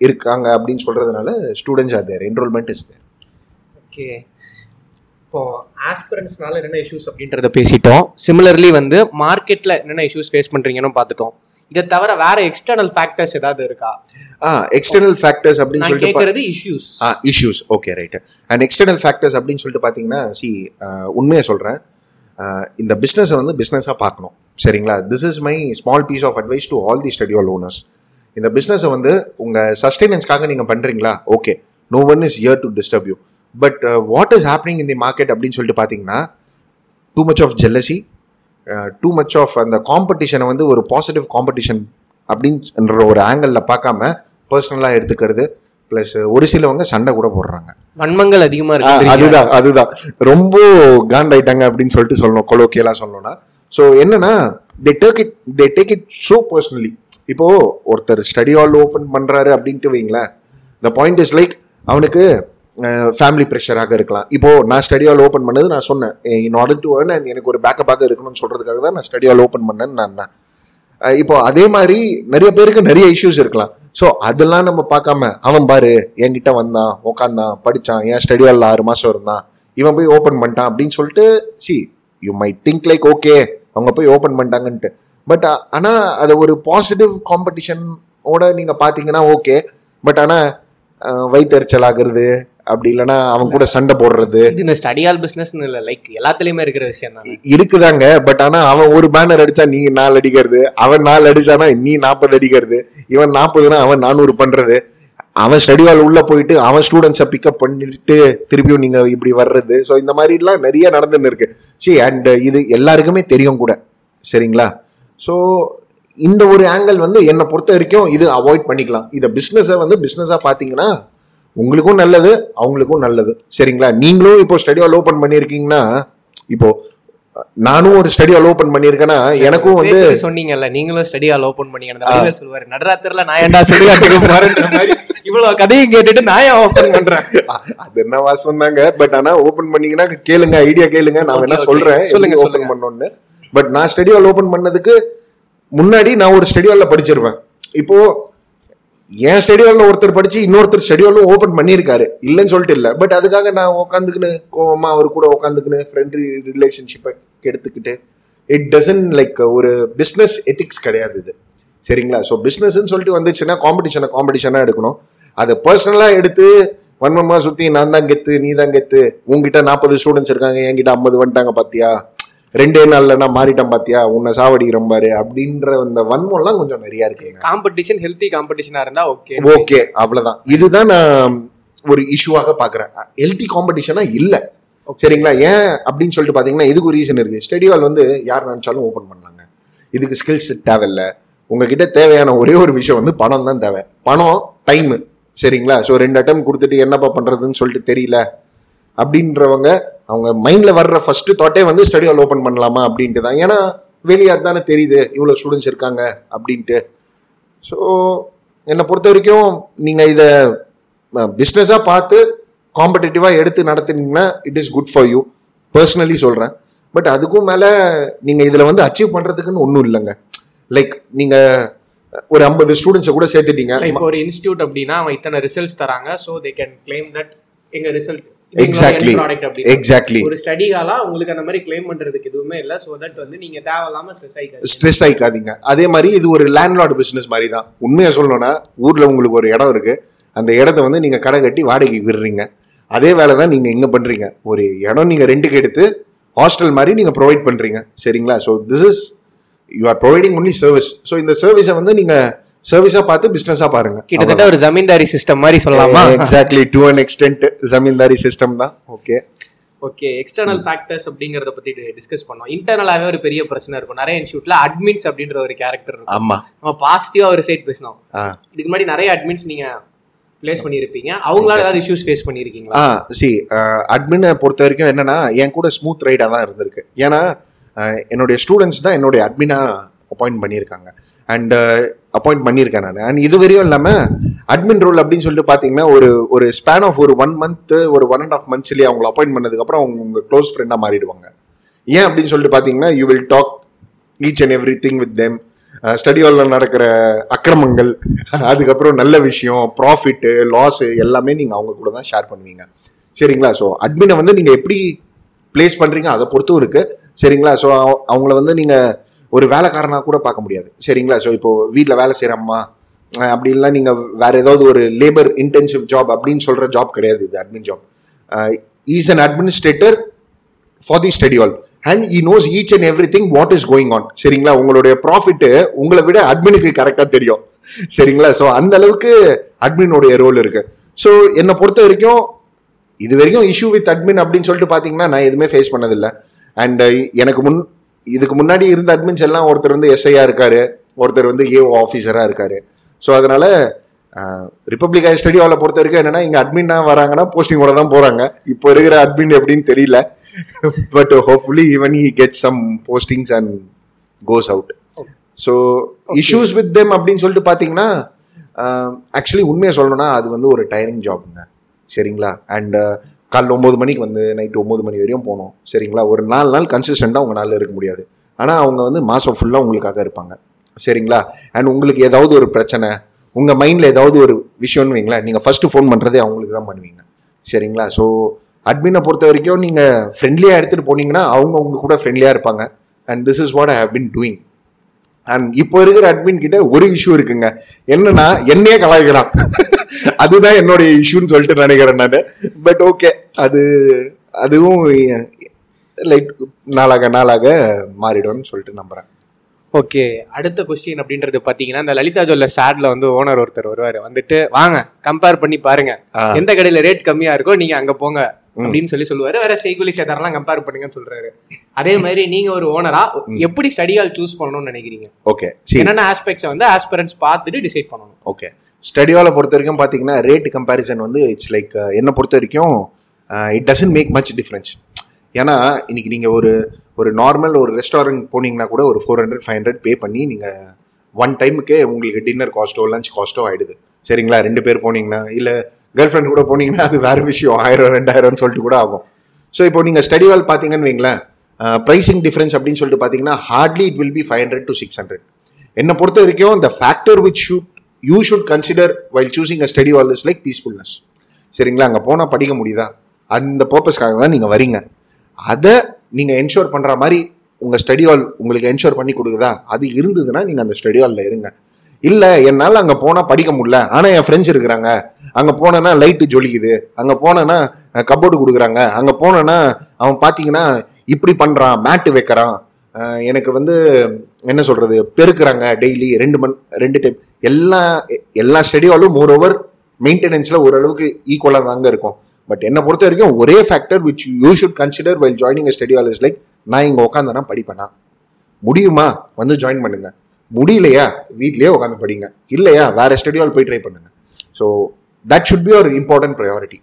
இருக்காங்க அப்படின்னு சொல்கிறதுனால students are there enrollment is there okay இப்போ ஆஸ்பிரன்ஸ்னால என்னென்ன இஷ்யூஸ் அப்படின்றத பேசிட்டோம். சிமிலர்லி வந்து மார்க்கெட்டில் என்னென்ன இஷ்யூஸ் ஃபேஸ் பண்ணுறீங்கன்னு பார்த்துட்டோம். இதை தவிர வேற எக்ஸ்டர்னல் ஃபேக்டர்ஸ் ஏதாவது இருக்கா? ஆ எக்ஸ்டர்னல் ஃபேக்டர்ஸ் அப்படின்னு சொல்லிட்டு கேட்கறது issues ah issues okay right and external factors அப்படின்னு சொல்லிட்டு பார்த்தீங்கன்னா சி உண்மையை சொல்கிறேன் இந்த பிஸ்னஸை வந்து பிஸ்னஸாக பார்க்கணும். சரிங்களா? This is my small piece of advice to all the study hall owners இந்த பிஸ்னஸை வந்து உங்கள் சஸ்டைனன்ஸ்க்காக நீங்கள் பண்ணுறீங்களா okay no one is here to disturb you but what is happening in the market அப்படின்னு சொல்லிட்டு பார்த்தீங்கன்னா too much of jealousy too much of அந்த காம்படிஷனை வந்து ஒரு பாசிட்டிவ் காம்படிஷன் அப்படின்ற ஒரு ஆங்கிளில் பார்க்காம பர்சனலாக எடுத்துக்கிறது ப்ளஸ் ஒரு சிலவங்க சண்டை கூட போடுறாங்க. வன்மங்கள் அதிகமா ஆ, இருக்கு அதுதான் அதுதான். ரொம்ப காண்டாயிட்டாங்க அப்படின்னு சொல்லிட்டு சொல்லணும் கொலோக்கியலாக சொல்லணும்னா. ஸோ என்னன்னா they take it they take it so personally இப்போ ஒருத்தர் ஸ்டடி ஹால் ஓப்பன் பண்றாரு அப்படின்ட்டு வைங்களேன். த பாயிண்ட் இஸ் லைக் அவனுக்கு ஃபேமிலி ப்ரெஷராக இருக்கலாம். இப்போது நான் ஸ்டடி ஹால் ஓப்பன் பண்ணது நான் சொன்னேன். In order to earn and எனக்கு ஒரு பேக்கப்பாக இருக்கணும்னு சொல்கிறதுக்காக தான் நான் ஸ்டடி ஹால் ஓப்பன் பண்ணேன்னு நான் இப்போ அதே மாதிரி நிறைய பேருக்கு நிறைய இஷ்யூஸ் இருக்கலாம். ஸோ அதெல்லாம் நம்ம பார்க்காம அவன் பாரு என்கிட்ட வந்தான் உக்காந்தான் படிச்சான் என் ஸ்டடி ஹாலில் ஆறு மாதம் இருந்தான் இவன் போய் ஓப்பன் பண்ணிட்டான் அப்படின்னு சொல்லிட்டு see you my think like okay அவங்க போய் ஓப்பன் பண்ணிட்டாங்கன்ட்டு. பட் ஆனால் அதை ஒரு பாசிட்டிவ் காம்படிஷனோட நீங்கள் பார்த்தீங்கன்னா ஓகே பட் ஆனால் வயிற்றுச்சல் ஆகிறது அப்படி இல்லைன்னா அவன் கூட சண்டை போடுறது. இந்த ஸ்டடியால் பிசினஸ்னு இல்லை லைக் எல்லாத்துலயுமே இருக்கிற விஷயம் தான். இருக்குதாங்க பட் ஆனா அவன் ஒரு பேனர் அடிச்சா நீ நாலு அடிக்கிறது அவன் நாலு அடிச்சானா நீ நாற்பது அடிக்கிறது இவன் நாற்பதுனா அவன் நானூறு பண்றது. அவன் ஸ்டடி ஹால் உள்ள போயிட்டு அவன் ஸ்டூடெண்ட்ஸை பிக்கப் பண்ணிட்டு திருப்பியும் நீங்க இப்படி வர்றது. ஸோ இந்த மாதிரிலாம் நிறைய நடந்துன்னு இருக்கு. சி அண்ட் இது எல்லாருக்குமே தெரியும் கூட. சரிங்களா? ஸோ இந்த ஒரு ஆங்கிள் வந்து என்னை பொறுத்த வரைக்கும் இது அவாய்ட் பண்ணிக்கலாம். இதை பிஸ்னஸை வந்து பிஸ்னஸாக பார்த்தீங்கன்னா உங்களுக்கும் நல்லது அவங்களுக்கும் நல்லது. சரிங்களா? நீங்களும் இப்போ ஸ்டடி ஓப்பன் பண்ணியிருக்கீங்கன்னா இப்போ நானும் ஒரு ஸ்டடி ஹால் ஓப்பன் பண்ணியிருக்கேன்னா எனக்கும் வந்து சொன்னீங்கல்ல நீங்களும் ஸ்டடியால் ஓபன் பண்ணீங்க சொல்லுவாரு. நடராத்திரில நான் ஏன்டா ஸ்டடியாட்டுக்கு போறேன்ற மாதிரி இவ்வளவு கதையும் கேட்டுட்டு நான் ஏன் ஓபன் பண்றேன்? அது என்ன வாசம் தாங்க. பட் ஆனா ஓபன் பண்ணீங்கன்னா கேளுங்க ஐடியா கேளுங்க. நான் வேணா. சொல்றேன் சொல்லுங்க, ஓபன். பண்ணோன்னு பட் நான் ஸ்டடி ஹால் ஓபன் பண்ணதுக்கு முன்னாடி நான் ஒரு ஸ்டடி ஹால்ல படிச்சிருவேன். இப்போ என் ஸ்டடி ஒருத்தர் படிச்சு இன்னொருத்தர் ஸ்டடி ஓப்பன் பண்ணியிருக்காரு. இல்லைன்னு சொல்லிட்டு இல்லை. பட் அதுக்காக நான் உட்காந்துக்கின்னு கோவமா அவர் கூட உட்காந்துக்கின்னு ஃப்ரெண்ட் ரிலேஷன்ஷிப்பை கெடுத்துக்கிட்டு இட் டசன் லைக் ஒரு பிஸ்னஸ் எத்திக்ஸ் கிடையாது இது. சரிங்களா? ஸோ பிஸ்னஸ்ன்னு சொல்லிட்டு வந்துச்சுன்னா காம்படிஷனை காம்படிஷனாக எடுக்கணும். அதை பர்சனலாக எடுத்து வன்மமாக சுற்றி நான் தான் கெத்து நீ தான் கெத்து உங்ககிட்ட நாற்பது ஸ்டூடெண்ட்ஸ் இருக்காங்க என்கிட்ட ஐம்பது வந்துட்டாங்க பார்த்தியா ரெண்டே நாள்ல நான் மாறிட்டேன் பாத்தியா? உன்னை சாவடிக்கிறேன் பாரு. அப்படின்ற அந்த வன்மம்லாம் கொஞ்சம் நிறைய இருக்குங்க காம்படிஷன் ஹெல்த்தி காம்படிஷனா இருந்தா ஓகே ஓகே அவ்வளவுதான். இதுதான் நான் ஒரு இஷ்யூவாக பார்க்குறேன். ஹெல்த்தி காம்படிஷனாக இல்லை. சரிங்களா? ஏன் அப்படின்னு சொல்லிட்டு பார்த்தீங்கன்னா இதுக்கு ஒரு ரீசன் இருக்குது ஸ்டடி ஹால் வந்து யார் நினச்சாலும் ஓப்பன் பண்ணலாங்க. இதுக்கு ஸ்கில்ஸ் தேவையில்ல. உங்ககிட்ட தேவையான ஒரே ஒரு விஷயம் வந்து பணம் தான் தேவை. பணம் டைமு சரிங்களா? ஸோ ரெண்டு அட்டம் கொடுத்துட்டு என்னப்பா பண்ணுறதுன்னு சொல்லிட்டு தெரியல. அப்படின்றவங்க அவங்க மைண்டில் வர்ற ஃபர்ஸ்ட் தாட்டே வந்து ஸ்டடி ஹால் ஓப்பன் பண்ணலாமா அப்படின்ட்டு தான் ஏன்னா வெளியார் தானே தெரியுது இவ்வளோ ஸ்டூடெண்ட்ஸ் இருக்காங்க அப்படின்ட்டு. ஸோ என்னை பொறுத்த வரைக்கும் நீங்கள் இதை பிஸ்னஸாக பார்த்து காம்படிட்டிவாக எடுத்து நடத்துனீங்கன்னா it is good for you personally சொல்கிறேன் பட் அதுக்கும் மேலே நீங்கள் இதில் வந்து அச்சீவ் பண்ணுறதுக்குன்னு ஒன்றும் இல்லைங்க. லைக் நீங்கள் ஒரு ஐம்பது ஸ்டூடெண்ட்ஸை கூட சேர்த்துட்டீங்க. இப்போ ஒரு இன்ஸ்டியூட் அப்படின்னா அவன் இத்தனை ரிசல்ட்ஸ் தராங்க. So they can claim that எங்கள் ரிசல்ட் அப்படி எக்ஸாக்ட்லி ஒரு ஸ்டடிகாலா உங்களுக்கு அந்த மாதிரி கிளைம் பண்றதுக்கு எதுவுமே இல்ல. சோ தட் வந்து நீங்க தேவையில்லாம ஸ்ட்ரெஸ் ஆயிக்காது ஸ்ட்ரெஸ் ஆயிக்காதீங்க. அதே மாதிரி இது ஒரு லேண்ட்லார்டு பிஸ்னஸ் மாதிரி தான். உண்மையாக சொல்லணும்னா ஊரில் உங்களுக்கு ஒரு இடம் இருக்குது அந்த இடத்த வந்து நீங்கள் கடை கட்டி வாடகைக்கு விடுறீங்க. அதே வேலை தான் நீங்கள் இங்கே பண்ணுறீங்க ஒரு இடம் நீங்கள் ரெண்டுக்கு எடுத்து ஹாஸ்டல் மாதிரி நீங்கள் ப்ரொவைட் பண்ணுறீங்க சரிங்களா? So this is you are providing only service so இந்த சர்வீஸை வந்து நீங்கள் சர்வீஸாக பார்த்து பிஸ்னஸாக பாருங்க. கிட்டத்தட்ட ஒரு ஜமீன்தாரி சிஸ்டம் மாதிரி சொல்லலாமா? Exactly to an extent zamindari system தான். ஓகே ஓகே எக்ஸ்டர்னல் ஃபேக்டர்ஸ் அப்படிங்கறத பத்தி டிஸ்கஸ் பண்ணோம். இன்டர்னலாவே ஒரு பெரிய பிரச்சனை இருக்கும். நிறைய இன்ஸ்டியூட்ல அட்மின்ஸ் அப்படின்ற ஒரு கேரக்டர் இருக்கும். ஆமாம் நம்ம பாசிட்டிவா ஒரு சைட் பேசணும் ஆ. இதுக்கு முன்னாடி நிறைய அட்மின்ஸ் நீங்க பிளேஸ் பண்ணியிருப்பீங்க. அவங்களால ஏதாவது இஷ்யூஸ் ஃபேஸ் பண்ணியிருக்கீங்களா? ஆ சி அட்மினை பொறுத்த வரைக்கும் என்னன்னா என் கூட ஸ்மூத் ரைடாக தான் இருந்திருக்கு. ஏன்னா என்னுடைய ஸ்டூடெண்ட்ஸ் தான் என்னுடைய அட்மினா அப்பாயிண்ட் பண்ணியிருக்காங்க. அண்ட் அப்பாயிண்ட் uh, பண்ணியிருக்கேன் நான். அண்ட் இது வரையும் இல்லாமல் அட்மின் ரோல் அப்படின்னு சொல்லிட்டு பார்த்தீங்கன்னா ஒரு ஒரு ஸ்பேன் ஆஃப் ஒரு ஒன் மந்த் ஒரு ஒன் அண்ட் ஆஃப் மந்த்ஸ்லேயே அவங்கள அப்பாயிண்ட் பண்ணதுக்கப்புறம் அவங்க உங்கள் க்ளோஸ் ஃப்ரெண்டாக மாறிடுவாங்க. ஏன் அப்படின்னு சொல்லிட்டு பார்த்தீங்கன்னா you will talk each and every thing with them study ஹாலில் நடக்கிற அக்கிரமங்கள் அதுக்கப்புறம் நல்ல விஷயம் ப்ராஃபிட்டு லாஸு எல்லாமே நீங்கள் அவங்க கூட தான் ஷேர் பண்ணுவீங்க. சரிங்களா? ஸோ அட்மினை வந்து நீங்கள் எப்படி ப்ளேஸ் பண்ணுறீங்க அதை பொறுத்தும் இருக்குது சரிங்களா? ஸோ அவங்கள வந்து நீங்கள் ஒரு வேலைக்காரனாக கூட பார்க்க முடியாது. சரிங்களா? ஸோ இப்போ வீட்டில் வேலை செய்கிறம்மா அப்படி இல்லை நீங்கள் வேறு ஏதாவது ஒரு லேபர் இன்டென்சிவ் ஜாப் அப்படின்னு சொல்கிற ஜாப் கிடையாது இது admin job is an administrator for the schedule and he knows each and every thing what is going on சரிங்களா? உங்களுடைய ப்ராஃபிட்டு உங்களை விட அட்மினுக்கு கரெக்டாக தெரியும். சரிங்களா? ஸோ அந்த அளவுக்கு அட்மினுடைய ரோல் இருக்கு. ஸோ என்னை பொறுத்த வரைக்கும் இது வரைக்கும் இஷ்யூ வித் அட்மின் அப்படின்னு சொல்லிட்டு பார்த்தீங்கன்னா நான் எதுவுமே ஃபேஸ் பண்ணதில்லை. அண்ட் எனக்கு முன் இதுக்கு முன்னாடி இருந்த அட்மின்ஸ் எல்லாம் ஒருத்தர் வந்து எஸ்ஐயா இருக்காரு ஒருத்தர் வந்து ஏஓ ஆஃபீஸராக இருக்காரு. ஸோ அதனால ரிப்பப்ளிக் ஐ ஸ்டடி ஹாலை பொறுத்த வரைக்கும் என்னன்னா இங்கே அட்மின்னா வராங்கன்னா போஸ்டிங்கோட தான் போகிறாங்க இப்போ இருக்கிற அட்மின் எப்படின்னு தெரியல. But hopefully even he get some postings and goes out so issues with them அப்படின்னு சொல்லிட்டு பார்த்தீங்கன்னா ஆக்சுவலி உண்மையை சொல்லணும்னா அது வந்து ஒரு டயரிங் ஜாப்ங்க சரிங்களா? அண்ட் காலைல ஒம்பது மணிக்கு வந்து நைட்டு ஒம்பது மணி வரையும் போகணும் சரிங்களா? ஒரு நாலு நாள் கன்சிஸ்டண்ட்டாக நாளில் இருக்க முடியாது. ஆனால் அவங்க வந்து மாதம் ஃபுல்லாக உங்களுக்காக இருப்பாங்க. சரிங்களா? அண்ட் உங்களுக்கு ஏதாவது ஒரு பிரச்சனை உங்கள் மைண்டில் ஏதாவது ஒரு விஷயம்னு வைங்களேன் நீங்கள் ஃபஸ்ட்டு ஃபோன் பண்ணுறதே அவங்களுக்கு தான் பண்ணுவீங்க. சரிங்களா? ஸோ அட்மினை பொறுத்த வரைக்கும் நீங்கள் ஃப்ரெண்ட்லியாக எடுத்துகிட்டு போனீங்கன்னா அவங்க உங்க கூட ஃப்ரெண்ட்லியாக இருப்பாங்க. And this is what I have been doing and இப்போ இருக்கிற அட்மின் கிட்ட ஒரு இஷ்யூ இருக்குங்க. என்னன்னா என்னையே கலாய்க்கிறான். அதுதான் என்னுடைய இஷ்யூன்னு சொல்லிட்டு நினைக்கிறேன் நான். பட் ஓகே அது அதுவும் லைட் நாளாக நாளாக மாறிடும்னு சொல்லிட்டு நம்புறேன். ஓகே அடுத்த கொஸ்டின் அப்படின்றது பாத்தீங்கன்னா இந்த லலிதா ஜுவல்ல ஷேட்ல வந்து ஓனர் ஒருத்தர் வருவாரு. வந்துட்டு வாங்க கம்பேர் பண்ணி பாருங்க. எந்த கடையில ரேட் கம்மியா இருக்கோ நீங்க அங்க போங்க. அப்படின்னு சொல்லி சொல்லுவாரு. வேற செய்குலி சேதாரெல்லாம் கம்பேர் பண்ணுங்கன்னு சொல்றாரு. அதே மாதிரி நீங்க ஒரு ஓனரா எப்படி ஸ்டடியால் சூஸ் பண்ணணும்னு நினைக்கிறீங்க? ஓகே என்னென்ன ஆஸ்பெக்ட்ஸ் வந்து ஆஸ்பிரன்ஸ் பார்த்துட்டு டிசைட் பண்ணணும்? ஓகே ஸ்டடியால பொறுத்த வரைக்கும் பார்த்தீங்கன்னா ரேட் கம்பேரிசன் வந்து இட்ஸ் லைக் என்னை பொறுத்த வரைக்கும் it doesn't make much difference ஏன்னா இன்னைக்கு நீங்கள் ஒரு ஒரு நார்மல் ஒரு ரெஸ்டாரண்ட் போனீங்கன்னா கூட ஒரு four hundred five hundred pay பண்ணி நீங்கள் ஒன் டைமுக்கே உங்களுக்கு டின்னர் காஸ்ட்டோ லஞ்ச் காஸ்ட்டோ ஆயிடுது. சரிங்களா? ரெண்டு பேர் போனீங்கன்னா இல்லை கேர்ள் ஃப்ரெண்ட் கூட போனீங்கன்னா அது வேறு விஷயம். ஆயிரம் ரெண்டாயிரம்னு சொல்லிட்டு கூட ஆகும். ஸோ இப்போ நீங்கள் ஸ்டடி ஹால் பார்த்தீங்கன்னு வைங்களேன் ப்ரைசிங் டிஃப்ரென்ஸ் அப்படின்னு சொல்லிட்டு பார்த்தீங்கன்னா hardly it will be five hundred to six hundred என்னை பொறுத்த வரைக்கும் இந்த factor which should you should consider while choosing a study hall is like peacefulness சரிங்களா? அங்கே போனால் படிக்க முடியுதா? அந்த பர்பஸ்க்காக தான் நீங்கள் வரீங்க. அதை நீங்கள் என்ஷோர் பண்ணுற மாதிரி உங்கள் ஸ்டடி ஹால் உங்களுக்கு என்ஷோர் பண்ணி கொடுக்குதா? அது இருந்ததுன்னா நீங்கள் அந்த ஸ்டடி ஹாலில் இருங்க. இல்லை என்னால் அங்கே போனால் படிக்க முடியல. ஆனால் என் ஃப்ரெண்ட்ஸ் இருக்கிறாங்க. அங்கே போனேன்னா லைட்டு ஜொலிக்குது. அங்கே போனேன்னா கப்போர்டு கொடுக்குறாங்க. அங்கே போனேன்னா அவன் பார்த்தீங்கன்னா இப்படி பண்ணுறான் மேட்டு வைக்கிறான். எனக்கு வந்து என்ன சொல்கிறது பெருக்கிறாங்க டெய்லி ரெண்டு மண் ரெண்டு டைம் எல்லா எல்லா ஸ்டடியாலும் மோர் ஓவர் மெயின்டெனன்ஸில் ஓரளவுக்கு ஈக்குவலாக தாங்க இருக்கும். பட் என்னை பொறுத்த வரைக்கும் ஒரே factor which you should consider while joining a study hall is like நான் இங்கே உட்காந்தனா படிப்பேனா? முடியுமா? வந்து ஜாயின் பண்ணுங்கள் முடியலையா? வீட்லயே உட்காந்து படிங்க. இல்லையா? வேற ஸ்டடி ஆல் போய் ட்ரை பண்ணுங்க. ஸோ தட் ஷுட் பி ஒரு இம்பார்ட்டன்ட் ப்ரையாரிட்டி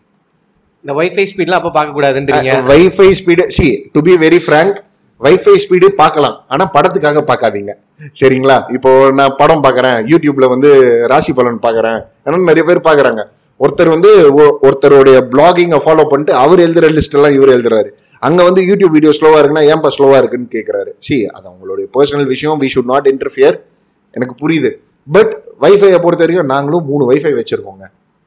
இந்த வைஃபை ஸ்பீட்லாம் அப்போ பார்க்கக்கூடாதுன்றீங்க. Wifi speed see to be very frank wifi speed பார்க்கலாம். ஆனா படத்துக்காக பார்க்காதீங்க. சரிங்களா? இப்போ நான் படம் பார்க்கறேன். யூடியூப்ல வந்து ராசி பலன் பார்க்கறேன். ஏன்னா நிறைய பேர் பார்க்கறாங்க. ஒருத்தர் வந்து ஒ- ஒருத்தருடைய பிளாகிங்கை ஃபாலோ பண்ணிட்டு அவர் எழுதுற லிஸ்ட்டெல்லாம் இவர் எழுதுறாரு. அங்கே வந்து யூடியூப் வீடியோ ஸ்லோவாக இருக்குன்னா ஏன்பா ஸ்லோவாக இருக்குன்னு கேட்கறாரு சி அது அவங்களுடைய பர்சனல் விஷயம். வி ஷுட் நாட் இன்டர்ஃபியர் எனக்கு புரியுது. பட் வைஃபையை பொறுத்த வரைக்கும் நாங்களும் மூணு வைஃபை வச்சுருக்கோங்க.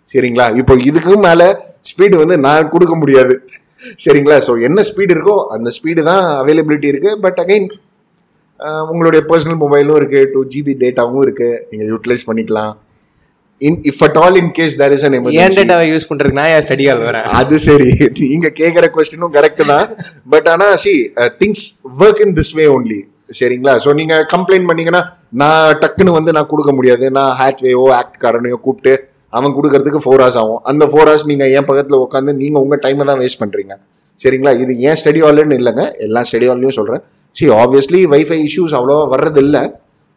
சரிங்களா? இப்போ இதுக்கு மேலே ஸ்பீடு வந்து நான் கொடுக்க முடியாது. சரிங்களா? ஸோ என்ன ஸ்பீடு இருக்கோ அந்த ஸ்பீடு தான் அவைலபிலிட்டி இருக்குது பட் அகைன் உங்களுடைய பர்சனல் மொபைலும் இருக்குது டூ ஜிபி டேட்டாவும் இருக்குது நீங்கள் யூட்டிலைஸ் பண்ணிக்கலாம். In if at all in case there is an an emergency டேட்டாவை யூஸ் பண்றதுக்கு நான் ஏன் ஸ்டடி ஹால் வரேன்? அது சரி. நீங்க கேக்குற கொஸ்டினும் கரெக்ட் தான். பட் ஆனா see things work in this way only சரிங்களா? ஸோ நீங்க கம்ப்ளைண்ட் பண்ணீங்கன்னா நான் டக்குன்னு வந்து நான் கொடுக்க முடியாது. நான் ஹேட்வேயோ ஆக்ட் காரனையோ கூப்பிட்டு அவன் கொடுக்கறதுக்கு ஃபோர் ஹவர்ஸ் ஆகும். அந்த ஃபோர் ஹவர்ஸ் நீங்க என் பக்கத்துல உட்காந்து நீங்க உங்க டைமை தான் வேஸ்ட் பண்றீங்க. சரிங்களா? இது ஏன் ஸ்டடி ஹால்னு இல்லைங்க. எல்லா ஸ்டடி ஹால்லையும் சொல்றேன். சி ஆப்வியஸ்லி வைஃபை இஷ்யூஸ் அவ்வளோவா வர்றது இல்லை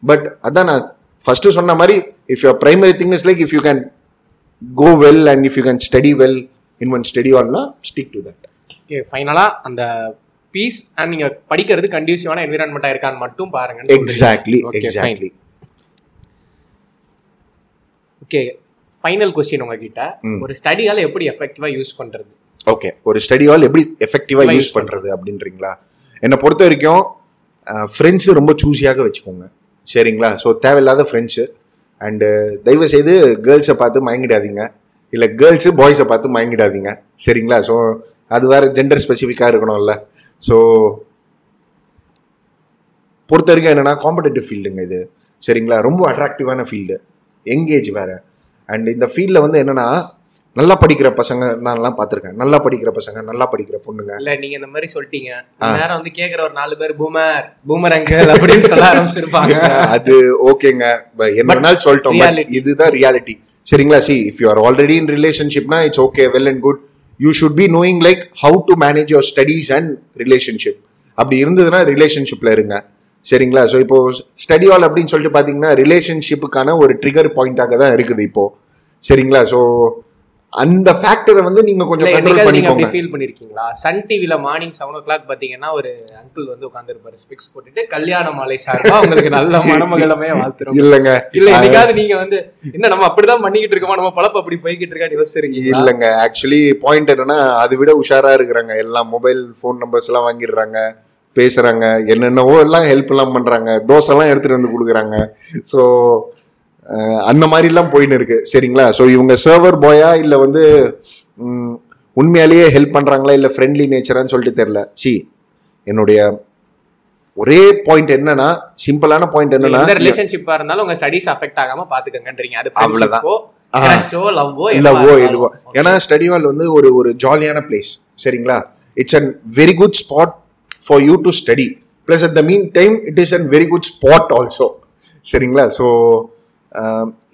பட் அதான் நான் ஃபர்ஸ்ட் சொன்ன மாதிரி if your primary thing is like if you can go well and if you can study well in one study or not stick to that. Okay ஃபைனலாக அந்த peace and நீங்க படிக்கிறது கண்டியூசிவான என்விரான்மெண்ட்டாக இருக்கான்னு மட்டும் பாருங்க exactly exactly. Okay final question உங்ககிட்ட. ஒரு ஸ்டடியால எப்படி எஃபெக்டிவா யூஸ் பண்றது? ஓகே ஒரு ஸ்டடி ஹால் எப்படி எஃபெக்டிவா யூஸ் பண்றது அப்படின்றீங்களா? என்னை பொறுத்த வரைக்கும் ஃப்ரெண்ட்ஸு ரொம்ப சூஸியாக வச்சுக்கோங்க. சரிங்களா ஸோ தேவையில்லாத ஃப்ரெண்ட்ஸு அண்டு தயவு செய்து கேர்ள்ஸை பார்த்து மயங்கிடாதீங்க. இல்லை கேர்ள்ஸு பாய்ஸை பார்த்து மயங்கிடாதீங்க. சரிங்களா? ஸோ அது வேறு ஜெண்டர் ஸ்பெசிஃபிக்காக இருக்கணும்ல. ஸோ பொறுத்த வரைக்கும் என்னென்னா காம்படேட்டிவ் ஃபீல்டுங்க இது. சரிங்களா? ரொம்ப அட்ராக்டிவான ஃபீல்டு எங்கேஜ் வேறு. அண்ட் இந்த ஃபீல்டில் வந்து என்னென்னா நல்லா படிக்கிற பசங்க நான்லாம் பார்த்துருக்கேன். நல்லா படிக்கிற பசங்க நல்லா படிக்கிற பொண்ணுங்க. இல்ல நீங்க இந்த மாதிரி சொல்லிட்டீங்க. நேரம் வந்து கேக்குற ஒரு நாலு பேர் பூமர் பூமர் அங்கிள் அப்படின்னு சொல்ல ஆரம்பிச்சிருப்பாங்க. அது ஓகேங்க. என்ன வேணாலும் சொல்லிட்டோம். இதுதான் ரியாலிட்டி சரிங்களா? See if you are already in ரிலேஷன்ஷிப்னா it's okay well and good you should be knowing like how to manage your studies and relationship அப்படி இருந்ததுன்னா ரிலேஷன்ஷிப்ல இருங்க. சரிங்களா? ஸோ இப்போ ஸ்டடி ஹால் அப்படின்னு சொல்லிட்டு பார்த்தீங்கன்னா ரிலேஷன்ஷிப்புக்கான ஒரு ட்ரிகர் பாயிண்டாக தான் இருக்குது இப்போ. சரிங்களா? ஸோ அந்த ஃபேக்டரை வந்து நீங்க கொஞ்சம் கண்ட்ரோல் பண்ணிக்கோங்க அப்படி ஃபீல் பண்ணிருக்கீங்களா? சன் டிவில மார்னிங் செவன் ஓ கிளாக் பாத்தீங்கன்னா ஒரு அங்கிள் வந்து உட்காந்துருப்பாரு ஸ்பிக்ஸ் போட்டுட்டு கல்யாண மாலை சார்பா உங்களுக்கு நல்ல மணமகளமே வாழ்த்துறோம். இல்லைங்க. இல்ல என்னைக்காவது நீங்க வந்து என்ன நம்ம அப்படிதான் பண்ணிக்கிட்டு இருக்கோமா? நம்ம பழப்ப அப்படி போய்கிட்டு இருக்கான்னு யோசிச்சிருக்கீங்க இல்லைங்க. ஆக்சுவலி பாயிண்ட் என்னன்னா அதை விட உஷாரா இருக்கிறாங்க. எல்லாம் மொபைல் ஃபோன் நம்பர்ஸ் எல்லாம் வாங்கிடுறாங்க பேசுறாங்க. என்னென்னவோ எல்லாம் ஹெல்ப் எல்லாம் பண்றாங்க. தோசை எல்லாம் எடுத்துட்டு வந்து கொடுக்குறாங்க. ஸோ அந்த மாதிரிலாம் போயின்னு இருக்கு சரிங்களா? ஸோ இவங்க சர்வர் பாயா இல்லை வந்து உண்மையாலேயே ஹெல்ப் பண்றாங்களா இல்லை ஃப்ரெண்ட்லி நேச்சரான்னு சொல்லிட்டு தெரில சி என்னுடைய ஒரே பாயிண்ட் என்னன்னா சிம்பிளான பாயிண்ட் என்னன்னா ரிலேஷன்ஷிப்பா இருந்தாலும் உங்க ஸ்டடீஸ் அஃபெக்ட் ஆகாம பாத்துக்கங்கன்றீங்க. அது அவ்வளவுதான். இல்லவோ எதுவோ ஏன்னா ஸ்டடி ஹால் வந்து ஒரு ஒரு ஜாலியான பிளேஸ் சரிங்களா? It's an very good spot for you to study plus at the mean time it is an very good spot also சரிங்களா? ஸோ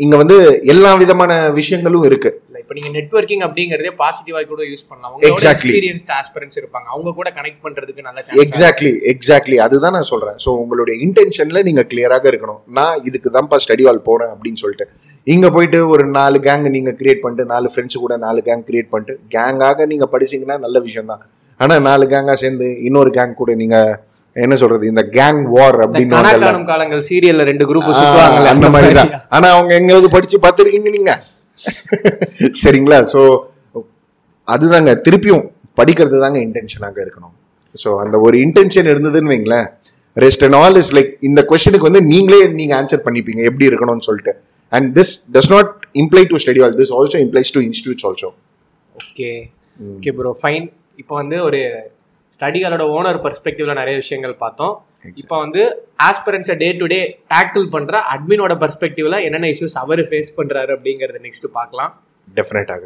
இங்க வந்து எல்லா விதமான விஷயங்களும் இருக்கு. இப்போ நீங்க நெட்வொர்க்கிங் அப்படிங்கறதே பாசிட்டிவா கூட யூஸ் பண்ணலாம். Exactly. எக்ஸ்பீரியன்ஸ்ட் ஆஸ்பிரன்ஸ் இருப்பாங்க. அவங்க கூட கனெக்ட் பண்றதுக்கு நல்ல எக்ஸாக்ட்லி எக்ஸாக்ட்லி அதுதான் நான் சொல்றேன். ஸோ உங்களுடைய இன்டென்ஷன்ல நீங்க கிளியராக இருக்கணும். நான் இதுக்கு தான்ப்பா ஸ்டடி ஹால் போறேன் அப்படின்னு சொல்லிட்டு. இங்க போயிட்டு ஒரு நாலு கேங் நீங்க கிரியேட் பண்ணிட்டு நாலு ஃப்ரெண்ட்ஸ் கூட நாலு கேங் கிரியேட் பண்ணிட்டு கேங்காக நீங்க படிச்சீங்கன்னா நல்ல விஷயம் தான் ஆனா நாலு கேங்கா சேர்ந்து இன்னொரு கேங் கூட நீங்க என்ன சொல்றது? இந்த கேங் வார் அப்படின்னு காலங்கள் சீரியல்ல ரெண்டு குரூப் ஆ, சுத்துவாங்கல்ல. அந்த மாதிரி தான் ஆனா அவங்க எங்கேயாவது படிச்சு பார்த்துருக்கீங்க நீங்க? சரிங்களா? ஸோ அதுதாங்க. திருப்பியும் படிக்கிறது தாங்க இன்டென்ஷனாக இருக்கணும். ஸோ அந்த ஒரு இன்டென்ஷன் இருந்ததுன்னு வைங்களேன். Rest and all is like இந்த கொஸ்டினுக்கு வந்து நீங்களே நீங்க ஆன்சர் பண்ணிப்பீங்க. எப்படி இருக்கணும்னு சொல்லிட்டு. And this does not imply to study hall this also implies to institutes also okay okay bro fine இப்போ வந்து ஒரு ஸ்டடிகளோட ஓனர் பெர்ஸ்பெக்டிவ்ல நிறைய விஷயங்கள் பார்த்தோம். இப்போ வந்து ஆஸ்பிரன்ஸை டே டு டே டேக்கிள் பண்ற அட்மினோட பெர்ஸ்பெக்டிவ்ல என்னென்ன இஷ்யூஸ் அவர் ஃபேஸ் பண்றாரு அப்படிங்கறத நெக்ஸ்ட் பார்க்கலாம். டெஃபினட்டாக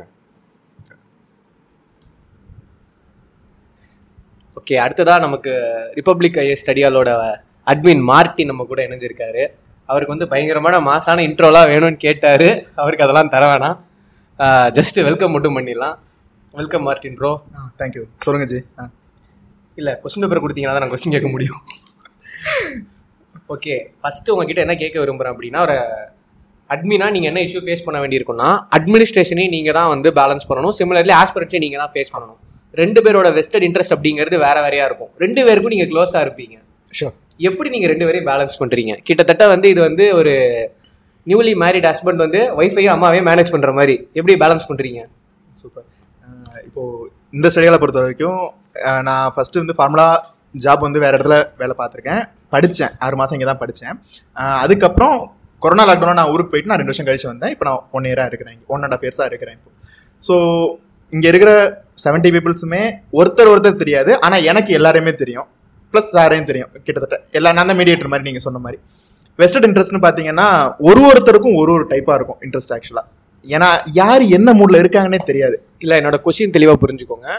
ஓகே அடுத்ததா நமக்கு ரிப்பப்ளிக் ஐஎஸ் ஸ்டடியாலோட அட்மின் மார்ட்டி நம்ம கூட இணைஞ்சிருக்காரு. அவருக்கு வந்து பயங்கரமான மாசான இன்ட்ரோலாம் வேணும்னு கேட்டாரு. அவருக்கு அதெல்லாம் தர வேணாம். ஜஸ்ட் வெல்கம் மட்டும் பண்ணிடலாம். Welcome Martin bro thank you சொல்லுங்க ஜி. ஆ. இல்லை கொஸ்டின் பேப்பர் கொடுத்தீங்கன்னா தான் நான் கொஸ்டின் கேட்க முடியும். ஓகே ஃபஸ்ட்டு உங்ககிட்ட என்ன கேட்க விரும்புகிறேன் அப்படின்னா ஒரு அட்மினா நீங்கள் என்ன இஷ்யூ ஃபேஸ் பண்ண வேண்டியிருக்குன்னா அட்மினிஸ்ட்ரேஷனையும் நீங்கள் தான் வந்து பேலன்ஸ் பண்ணணும். சிமிலர்லி ஆஸ்பிரன்ஸையும் நீங்கள் தான் ஃபேஸ் பண்ணணும். ரெண்டு பேரோட வெஸ்டட் இன்ட்ரெஸ்ட் அப்படிங்கிறது வேற வேறையாக இருக்கும். ரெண்டு பேருக்கும் நீங்கள் க்ளோஸாக இருப்பீங்க. ஷோர் எப்படி நீங்கள் ரெண்டு பேரையும் பேலன்ஸ் பண்ணுறீங்க கிட்டத்தட்ட வந்து இது வந்து ஒரு நியூலி மேரிட் ஹஸ்பண்ட் வந்து ஒய்ஃபையும் அம்மாவையும் மேனேஜ் பண்ணுற மாதிரி எப்படி பேலன்ஸ் பண்ணுறீங்க சூப்பர் இப்போது இந்த ஸ்டடிகளை பொறுத்த வரைக்கும் நான் ஃபஸ்ட்டு வந்து ஃபார்முலா ஜாப் வந்து வேறு இடத்துல வேலை பார்த்துருக்கேன். படித்தேன் ஆறு மாதம் இங்கே தான் படித்தேன் அதுக்கப்புறம் கொரோனா லாக்டவுனில் நான் ஊருக்கு போயிட்டு நான் ரெண்டு வருஷம் கழிச்சு வந்தேன். இப்போ நான் ஒன் இயராக இருக்கிறேன். இங்கே ஒன் அண்ட் ஆஃப் இயர்ஸாக இருக்கிறேன் இப்போ. ஸோ இங்கே இருக்கிற செவன்ட்டி பீப்புள்ஸுமே ஒருத்தர் ஒருத்தர் தெரியாது. ஆனால் எனக்கு எல்லாருமே தெரியும். ப்ளஸ் சாரையும் தெரியும். கிட்டத்தட்ட எல்லா நான் தான் மீடியேட்டர் மாதிரி நீங்கள் சொன்ன மாதிரி. வெஸ்டட் இன்ட்ரெஸ்ட்னு பார்த்தீங்கன்னா ஒரு ஒருத்தருக்கும் ஒரு ஒரு டைப்பாக இருக்கும் இன்ட்ரெஸ்ட் ஆக்சுவலாக ஏன்னா யார் என்ன மூடில் இருக்காங்கன்னே தெரியாது. இல்லை என்னோட கொஸ்டின் தெளிவாக புரிஞ்சுக்கோங்க.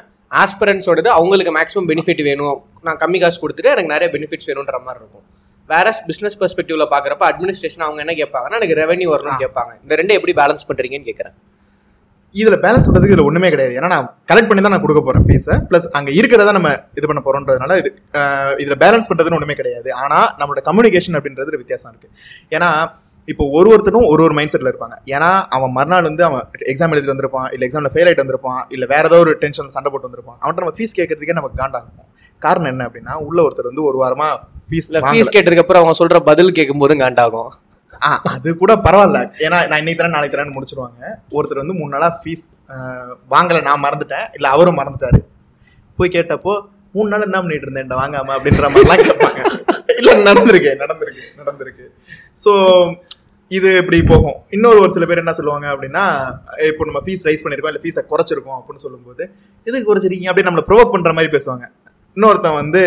ஆஸ்பிரன்ஸோடது அவங்களுக்கு மேக்ஸிமம் பெனிஃபிட் வேணும். நான் கம்மி காசு கொடுத்துட்டு எனக்கு நிறைய பெனிஃபிட்ஸ் வேணுன்ற மாதிரி இருக்கும். வேற பிஸ்னஸ் பெர்ஸ்பெக்டிவ்ல பார்க்குறப்ப அட்மினிஸ்ட்ரேஷன் அவங்க என்ன கேட்பாங்கன்னா எனக்கு ரெவன்யூ வரணும்னு கேட்பாங்க. இந்த ரெண்டை எப்படி பேலன்ஸ் பண்ணுறீங்கன்னு கேட்குறேன். இதில் பேலன்ஸ் பண்ணுறதுக்கு இதில் ஒன்றுமே கிடையாது. ஏன்னா நான் கலெக்ட் பண்ணி தான் நான் கொடுக்க போகிறேன் ஃபீஸை ப்ளஸ் அங்கே இருக்கிறத நம்ம இது பண்ண போகிறோன்றதுனால இது இதில் பேலன்ஸ் பண்ணுறதுன்னு ஒன்றுமே கிடையாது. ஆனால் நம்மளோட கம்யூனிகேஷன் அப்படின்றது வித்தியாசம் இருக்குது ஏன்னா இப்போ ஒரு ஒருத்தரும் ஒரு ஒரு மைண்ட் செட்டில் இருப்பாங்க. ஏன்னா அவன் மறுநாள் வந்து அவன் எக்ஸாம் எழுதிட்டு வந்திருப்பான் இல்லை எக்ஸாமில் ஃபெயில் ஆகிட்டு வந்திருப்பான் இல்லை வேற ஏதோ ஒரு டென்ஷன் சண்டை போட்டு வந்திருப்பான். அவன்கிட்ட நம்ம ஃபீஸ் கேட்கறதுக்கே நமக்கு காண்டாகும். காரணம் என்ன அப்படின்னா உள்ள ஒருத்தர் வந்து ஒரு வாரமா ஃபீஸ் இல்லை ஃபீஸ் கேட்டதுக்கு அப்புறம் அவங்க சொல்ற பதில் கேட்கும்போது காண்டாகும். ஆ அது கூட பரவாயில்ல. ஏன்னா நான் இன்னைக்கு தரேன் நாளைக்கு தரேன்னு முடிச்சிருவாங்க. ஒருத்தர் வந்து மூணு நாளா ஃபீஸ் வாங்கலை நான் மறந்துட்டேன். இல்லை அவரும் மறந்துட்டாரு. போய் கேட்டப்போ மூணு நாள் என்ன பண்ணிட்டு இருந்தேன் வாங்காம? அப்படின்ற மாதிரிலாம் கேட்பாங்க. இல்லை நடந்திருக்கு நடந்திருக்கு நடந்திருக்கு. ஸோ இது இப்படி போகும். இன்னொரு ஒரு சில பேர் என்ன சொல்லுவாங்க அப்படின்னா இப்போ நம்ம ஃபீஸ் ரைஸ் பண்ணியிருக்கோம் இல்லை ஃபீஸை குறைச்சிருக்கோம் அப்படின்னு சொல்லும்போது எதுக்கு குறைச்சிருக்கீங்க? அப்படின்னு நம்மளை ப்ரொவோக் பண்ணுற மாதிரி பேசுவாங்க. இன்னொருத்தன் வந்து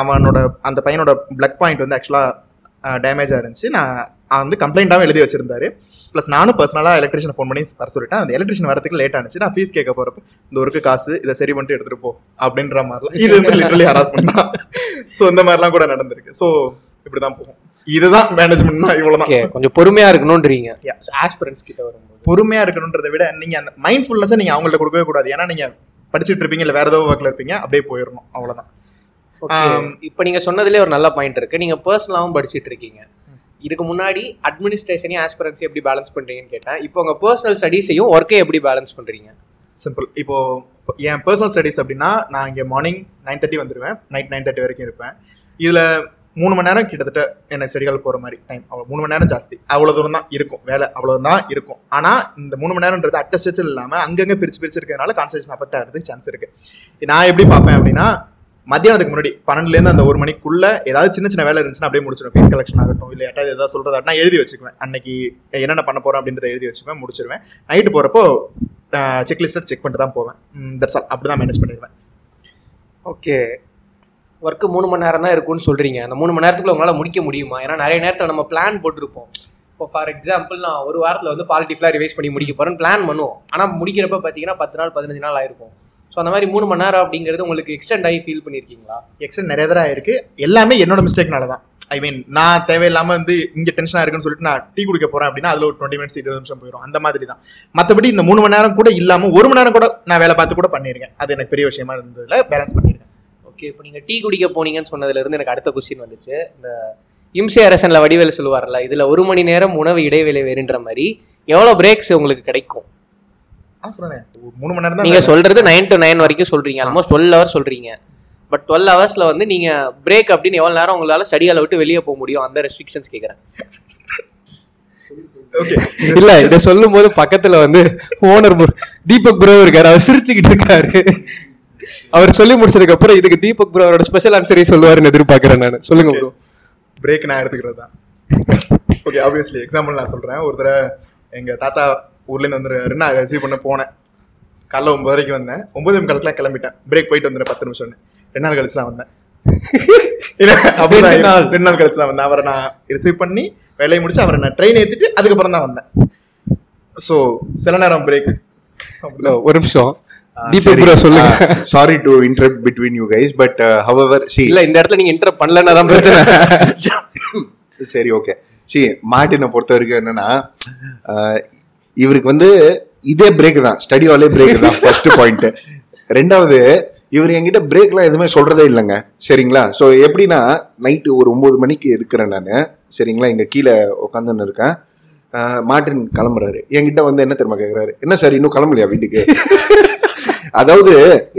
அவனோட அந்த பையனோட பிளக் பாயிண்ட் வந்து ஆக்சுவலாக டேமேஜாக இருந்துச்சு. நான் வந்து கம்ப்ளைண்ட்டாகவும் எழுதி வச்சிருந்தாரு. ப்ளஸ் நானும் பர்சனலாக எலக்ட்ரிஷியன் ஃபோன் பண்ணி வர சொல்லிட்டேன். அந்த எலக்ட்ரிஷியன் வரதுக்கு லேட் ஆனிச்சு. நான் ஃபீஸ் கேட்க போகிறப்ப இந்த ஒருக்கு காசு இதை சரி பண்ணிட்டு எடுத்துகிட்டு போ அப்படின்ற மாதிரிலாம். இது வந்து லிட்டரலி ஹராஸ் தான். ஸோ இந்த மாதிரிலாம் கூட நடந்திருக்கு. ஸோ இப்படி தான் போகும். இதுதான் மேனேஜ்மெண்ட் தான் இவ்வளோ ஓகே தான் கொஞ்சம் பொறுமையா இருக்கணும்ன்றீங்க. ஆஸ்பிரன்ஸ் கிட்ட வரும்போது. பொறுமையாக இருக்கணுன்றதை விட நீங்கள் அந்த மைண்ட்ஃபுல்னஸை நீங்கள் அவங்கள்ட்ட கொடுக்கவே கூடாது. ஏன்னா நீங்கள் படிச்சுட்டு இருப்பீங்க இல்லை வேற ஏதோ ஒர்க்கில் இருப்பீங்க அப்படியே போயிடணும். அவ்வளோதான் இப்போ நீங்க சொன்னதுலேயே ஒரு நல்ல பாயிண்ட் இருக்கு. நீங்க பர்சனலாகவும் படிச்சிட்டு இருக்கீங்க. இதுக்கு முன்னாடி அட்மினிஸ்ட்ரேஷனையும் ஆஸ்பிரன்ஸையும் எப்படி பேலன்ஸ் பண்றீங்கன்னு கேட்டேன். இப்போ உங்க பர்சனல் ஸ்டடீஸையும் ஒர்க்கை எப்படி பேலன்ஸ் பண்றீங்க? சிம்பிள் இப்போ இப்போ என் பர்சனல் ஸ்டடீஸ் அப்படின்னா நான் இங்கே மார்னிங் நைன் தேர்ட்டி வந்துடுவேன் நைட் நைன் தேர்ட்டி வரைக்கும் இருப்பேன். இதில் மூணு மணி நேரம் கிட்டத்தட்ட என்ன செடிகள் போகிற மாதிரி டைம் அவ்வளோ மூணு மணி நேரம் ஜாஸ்தி. அவ்வளோ தூரம் தான் இருக்கும். வேலை அவ்வளோ தான் இருக்கும். ஆனால் இந்த மூணு மணி நேரம்ன்றது அட்ட ஸ்ட்ரெச்சில் இல்லாமல் அங்கங்கே பிரித்து பிரித்து இருக்கிறதுனால கான்சன்ட்ரேஷன் அஃபெக்ட் ஆகிறதுக்கு சான்ஸ் இருக்குது நான் எப்படி பார்ப்பேன் அப்படின்னா மத்தியானத்துக்கு முன்னாடி பன்னெண்டுலேருந்து அந்த ஒரு மணிக்குள்ள ஏதாவது சின்ன சின்ன வேலை இருந்துச்சுன்னா அப்படியே முடிச்சிடும் ஃபீஸ் கலெக்ஷன் ஆகட்டும் இல்லை யாராவது ஏதாவது சொல்கிறதா நான் எழுதி வச்சுக்குவேன். அன்னைக்கு என்னென்ன பண்ண போகிறோம் அப்படின்றத எழுதி வச்சுக்குவேன் முடிச்சிருவேன். நைட்டு போகிறப்போ செக்லிஸ்ட்டை செக் பண்ணிட்டு தான் போவேன். தட்ஸ் ஆல் அப்படி தான் மேனேஜ் பண்ணிடுவேன் ஓகே ஒர்க்கு மூணு மணி நேரம் தான் இருக்கும்னு சொல்கிறீங்க அந்த மூணு மணி நேரத்துக்குள்ள உங்களால் முடிக்க முடியுமா? ஏன்னா நிறைய நேரத்தில் நம்ம பிளான் போட்டிருப்போம். இப்போ ஃபார் எக்ஸாம்பிள் நான் ஒரு வாரத்தில் வந்து பாலிட்டி ஃபுல்லாக ரிவைஸ் பண்ணி முடிக்க போகிறேன்னு பிளான் பண்ணுவோம். ஆனால் முடிக்கிறப்ப பார்த்தீங்கன்னா பத்து நாள் பதினஞ்சு நாள் ஆயிருக்கும். ஸோ அந்த மாதிரி மூணு மணி நேரம் அப்படிங்கிறது உங்களுக்கு எக்ஸ்டெண்ட் ஆகி ஃபீல் பண்ணியிருக்கீங்களா எக்ஸ்டெண்ட் நிறைய தடவை ஆயிருக்கு. எல்லாமே என்னோட மிஸ்டேக்னால தான். ஐ மீன் நான் தேவையில்லாமல் வந்து இங்கே டென்ஷனாக இருக்குன்னு சொல்லிட்டு நான் டீ குடிக்க போகிறேன் அப்படின்னா அதில் ஒரு டுவெண்ட்டி மினிட்ஸ் இருபது நிமிஷம் போயிடும் அந்த மாதிரி தான். மற்றபடி இந்த மூணு மணி நேரம் கூட இல்லாமல் ஒரு மணி நேரம் கூட நான் வேலை பார்த்து கூட பண்ணியிருக்கேன். அது எனக்கு பெரிய விஷயமா இருந்ததில் பேலன்ஸ் பண்ணியிருக்கேன். ஓகே இப்போ நீங்கள் டீ குடிக்க போனீங்கன்னு சொன்னதுலேருந்து எனக்கு அடுத்த கொஸ்டின் வந்துச்சு. இந்த இம்சை அரசனில் வடிவேல் சொல்லுவார்ல இதில் ஒரு மணி நேரம் உணவு இடைவேளை வேறுன்ற மாதிரி எவ்வளோ பிரேக்ஸ் உங்களுக்கு கிடைக்கும்? மூணு மணி நேரம் தான் நீங்க சொல்றது நைன் டு நைன் வரைக்கும் சொல்றீங்க. ஆல்மோஸ்ட் டுவெல் ஹவர்ஸ் சொல்றீங்க. பட் டுவெல் ஹவர்ஸ்ல வந்து நீங்க பிரேக் அப்படின்னு எவ்வளவு நேரம் உங்களால ஸ்டடியால விட்டு வெளியே போக முடியும்? அந்த ரெஸ்ட்ரிக்ஷன்ஸ் கேக்குறேன். ஓகே இல்ல இத சொல்லும் போது பக்கத்துல வந்து ஓனர் தீபக் ப்ரோ இருக்காரு. அவர் சிரிச்சுக்கிட்டு இருக்காரு. அவர் சொல்லி முடிச்சதுக்கு அப்புறம் இதுக்கு தீபக் ப்ரோ அவரோட ஸ்பெஷல் ஆன்சரே சொல்லுவாருன்னு எதிர்பார்க்கறேன் நான். சொல்லுங்க ப்ரோ பிரேக் நான் எடுத்துக்கிறது தான் ஓகே ஆப்வியஸ்லி எக்ஸாம்பிள் நான் சொல்கிறேன் ஒரு தடவை எங்கள் தாத்தா ஊர்லேருந்து வந்துருக்காரு நான் ரிசீவ் பண்ண போனேன். காலைல ஒன்பதரைக்கு வந்தேன். ஒன்பது முக்காலுக்குலாம் கிளம்பிட்டேன். பிரேக் போயிட்டு வந்துடுறேன் பத்து நிமிஷம்னு. ரெண்டு நாள் கழிச்சு தான் வந்தேன். அப்படிதான் நாள். ரெண்டு நாள் கழிச்சு தான் வந்தேன். அவரை நான் ரிசீவ் பண்ணி வேலையை முடிச்சு அவரை நான் ட்ரெயின் ஏற்றிட்டு அதுக்கப்புறம் தான் வந்தேன். ஸோ சில நேரம் பிரேக் ஒரு நிமிஷம். தீபக் ப்ரோ சொல்லுங்க. Sorry to interrupt between you guys but however see இல்ல இந்த இடத்துல நீங்க இன்டர் பண்ணலன்னா தான் பிரச்சனை. சரி ஓகே சி மார்ட்டினை பொறுத்த வரைக்கும் என்னன்னா அஹ், இவருக்கு வந்து இதே பிரேக் தான். ஸ்டடி ஹாலே பிரேக் தான் ஃபர்ஸ்ட் பாயிண்ட் ரெண்டாவது இவர் என்கிட்ட பிரேக்லாம் எதுவுமே சொல்றதே இல்லைங்க. சரிங்களா? ஸோ எப்படின்னா நைட்டு ஒரு ஒன்பது மணிக்கு இருக்கிறேன் நான். சரிங்களா? இங்கே கீழே உட்காந்துன்னு இருக்கேன். ஆஹ் மார்ட்டின் கிளம்புறாரு. என்கிட்ட வந்து என்ன தெரியுமா கேட்குறாரு என்ன சார் இன்னும் கிளம்பலையா வீட்டுக்கு? அதாவது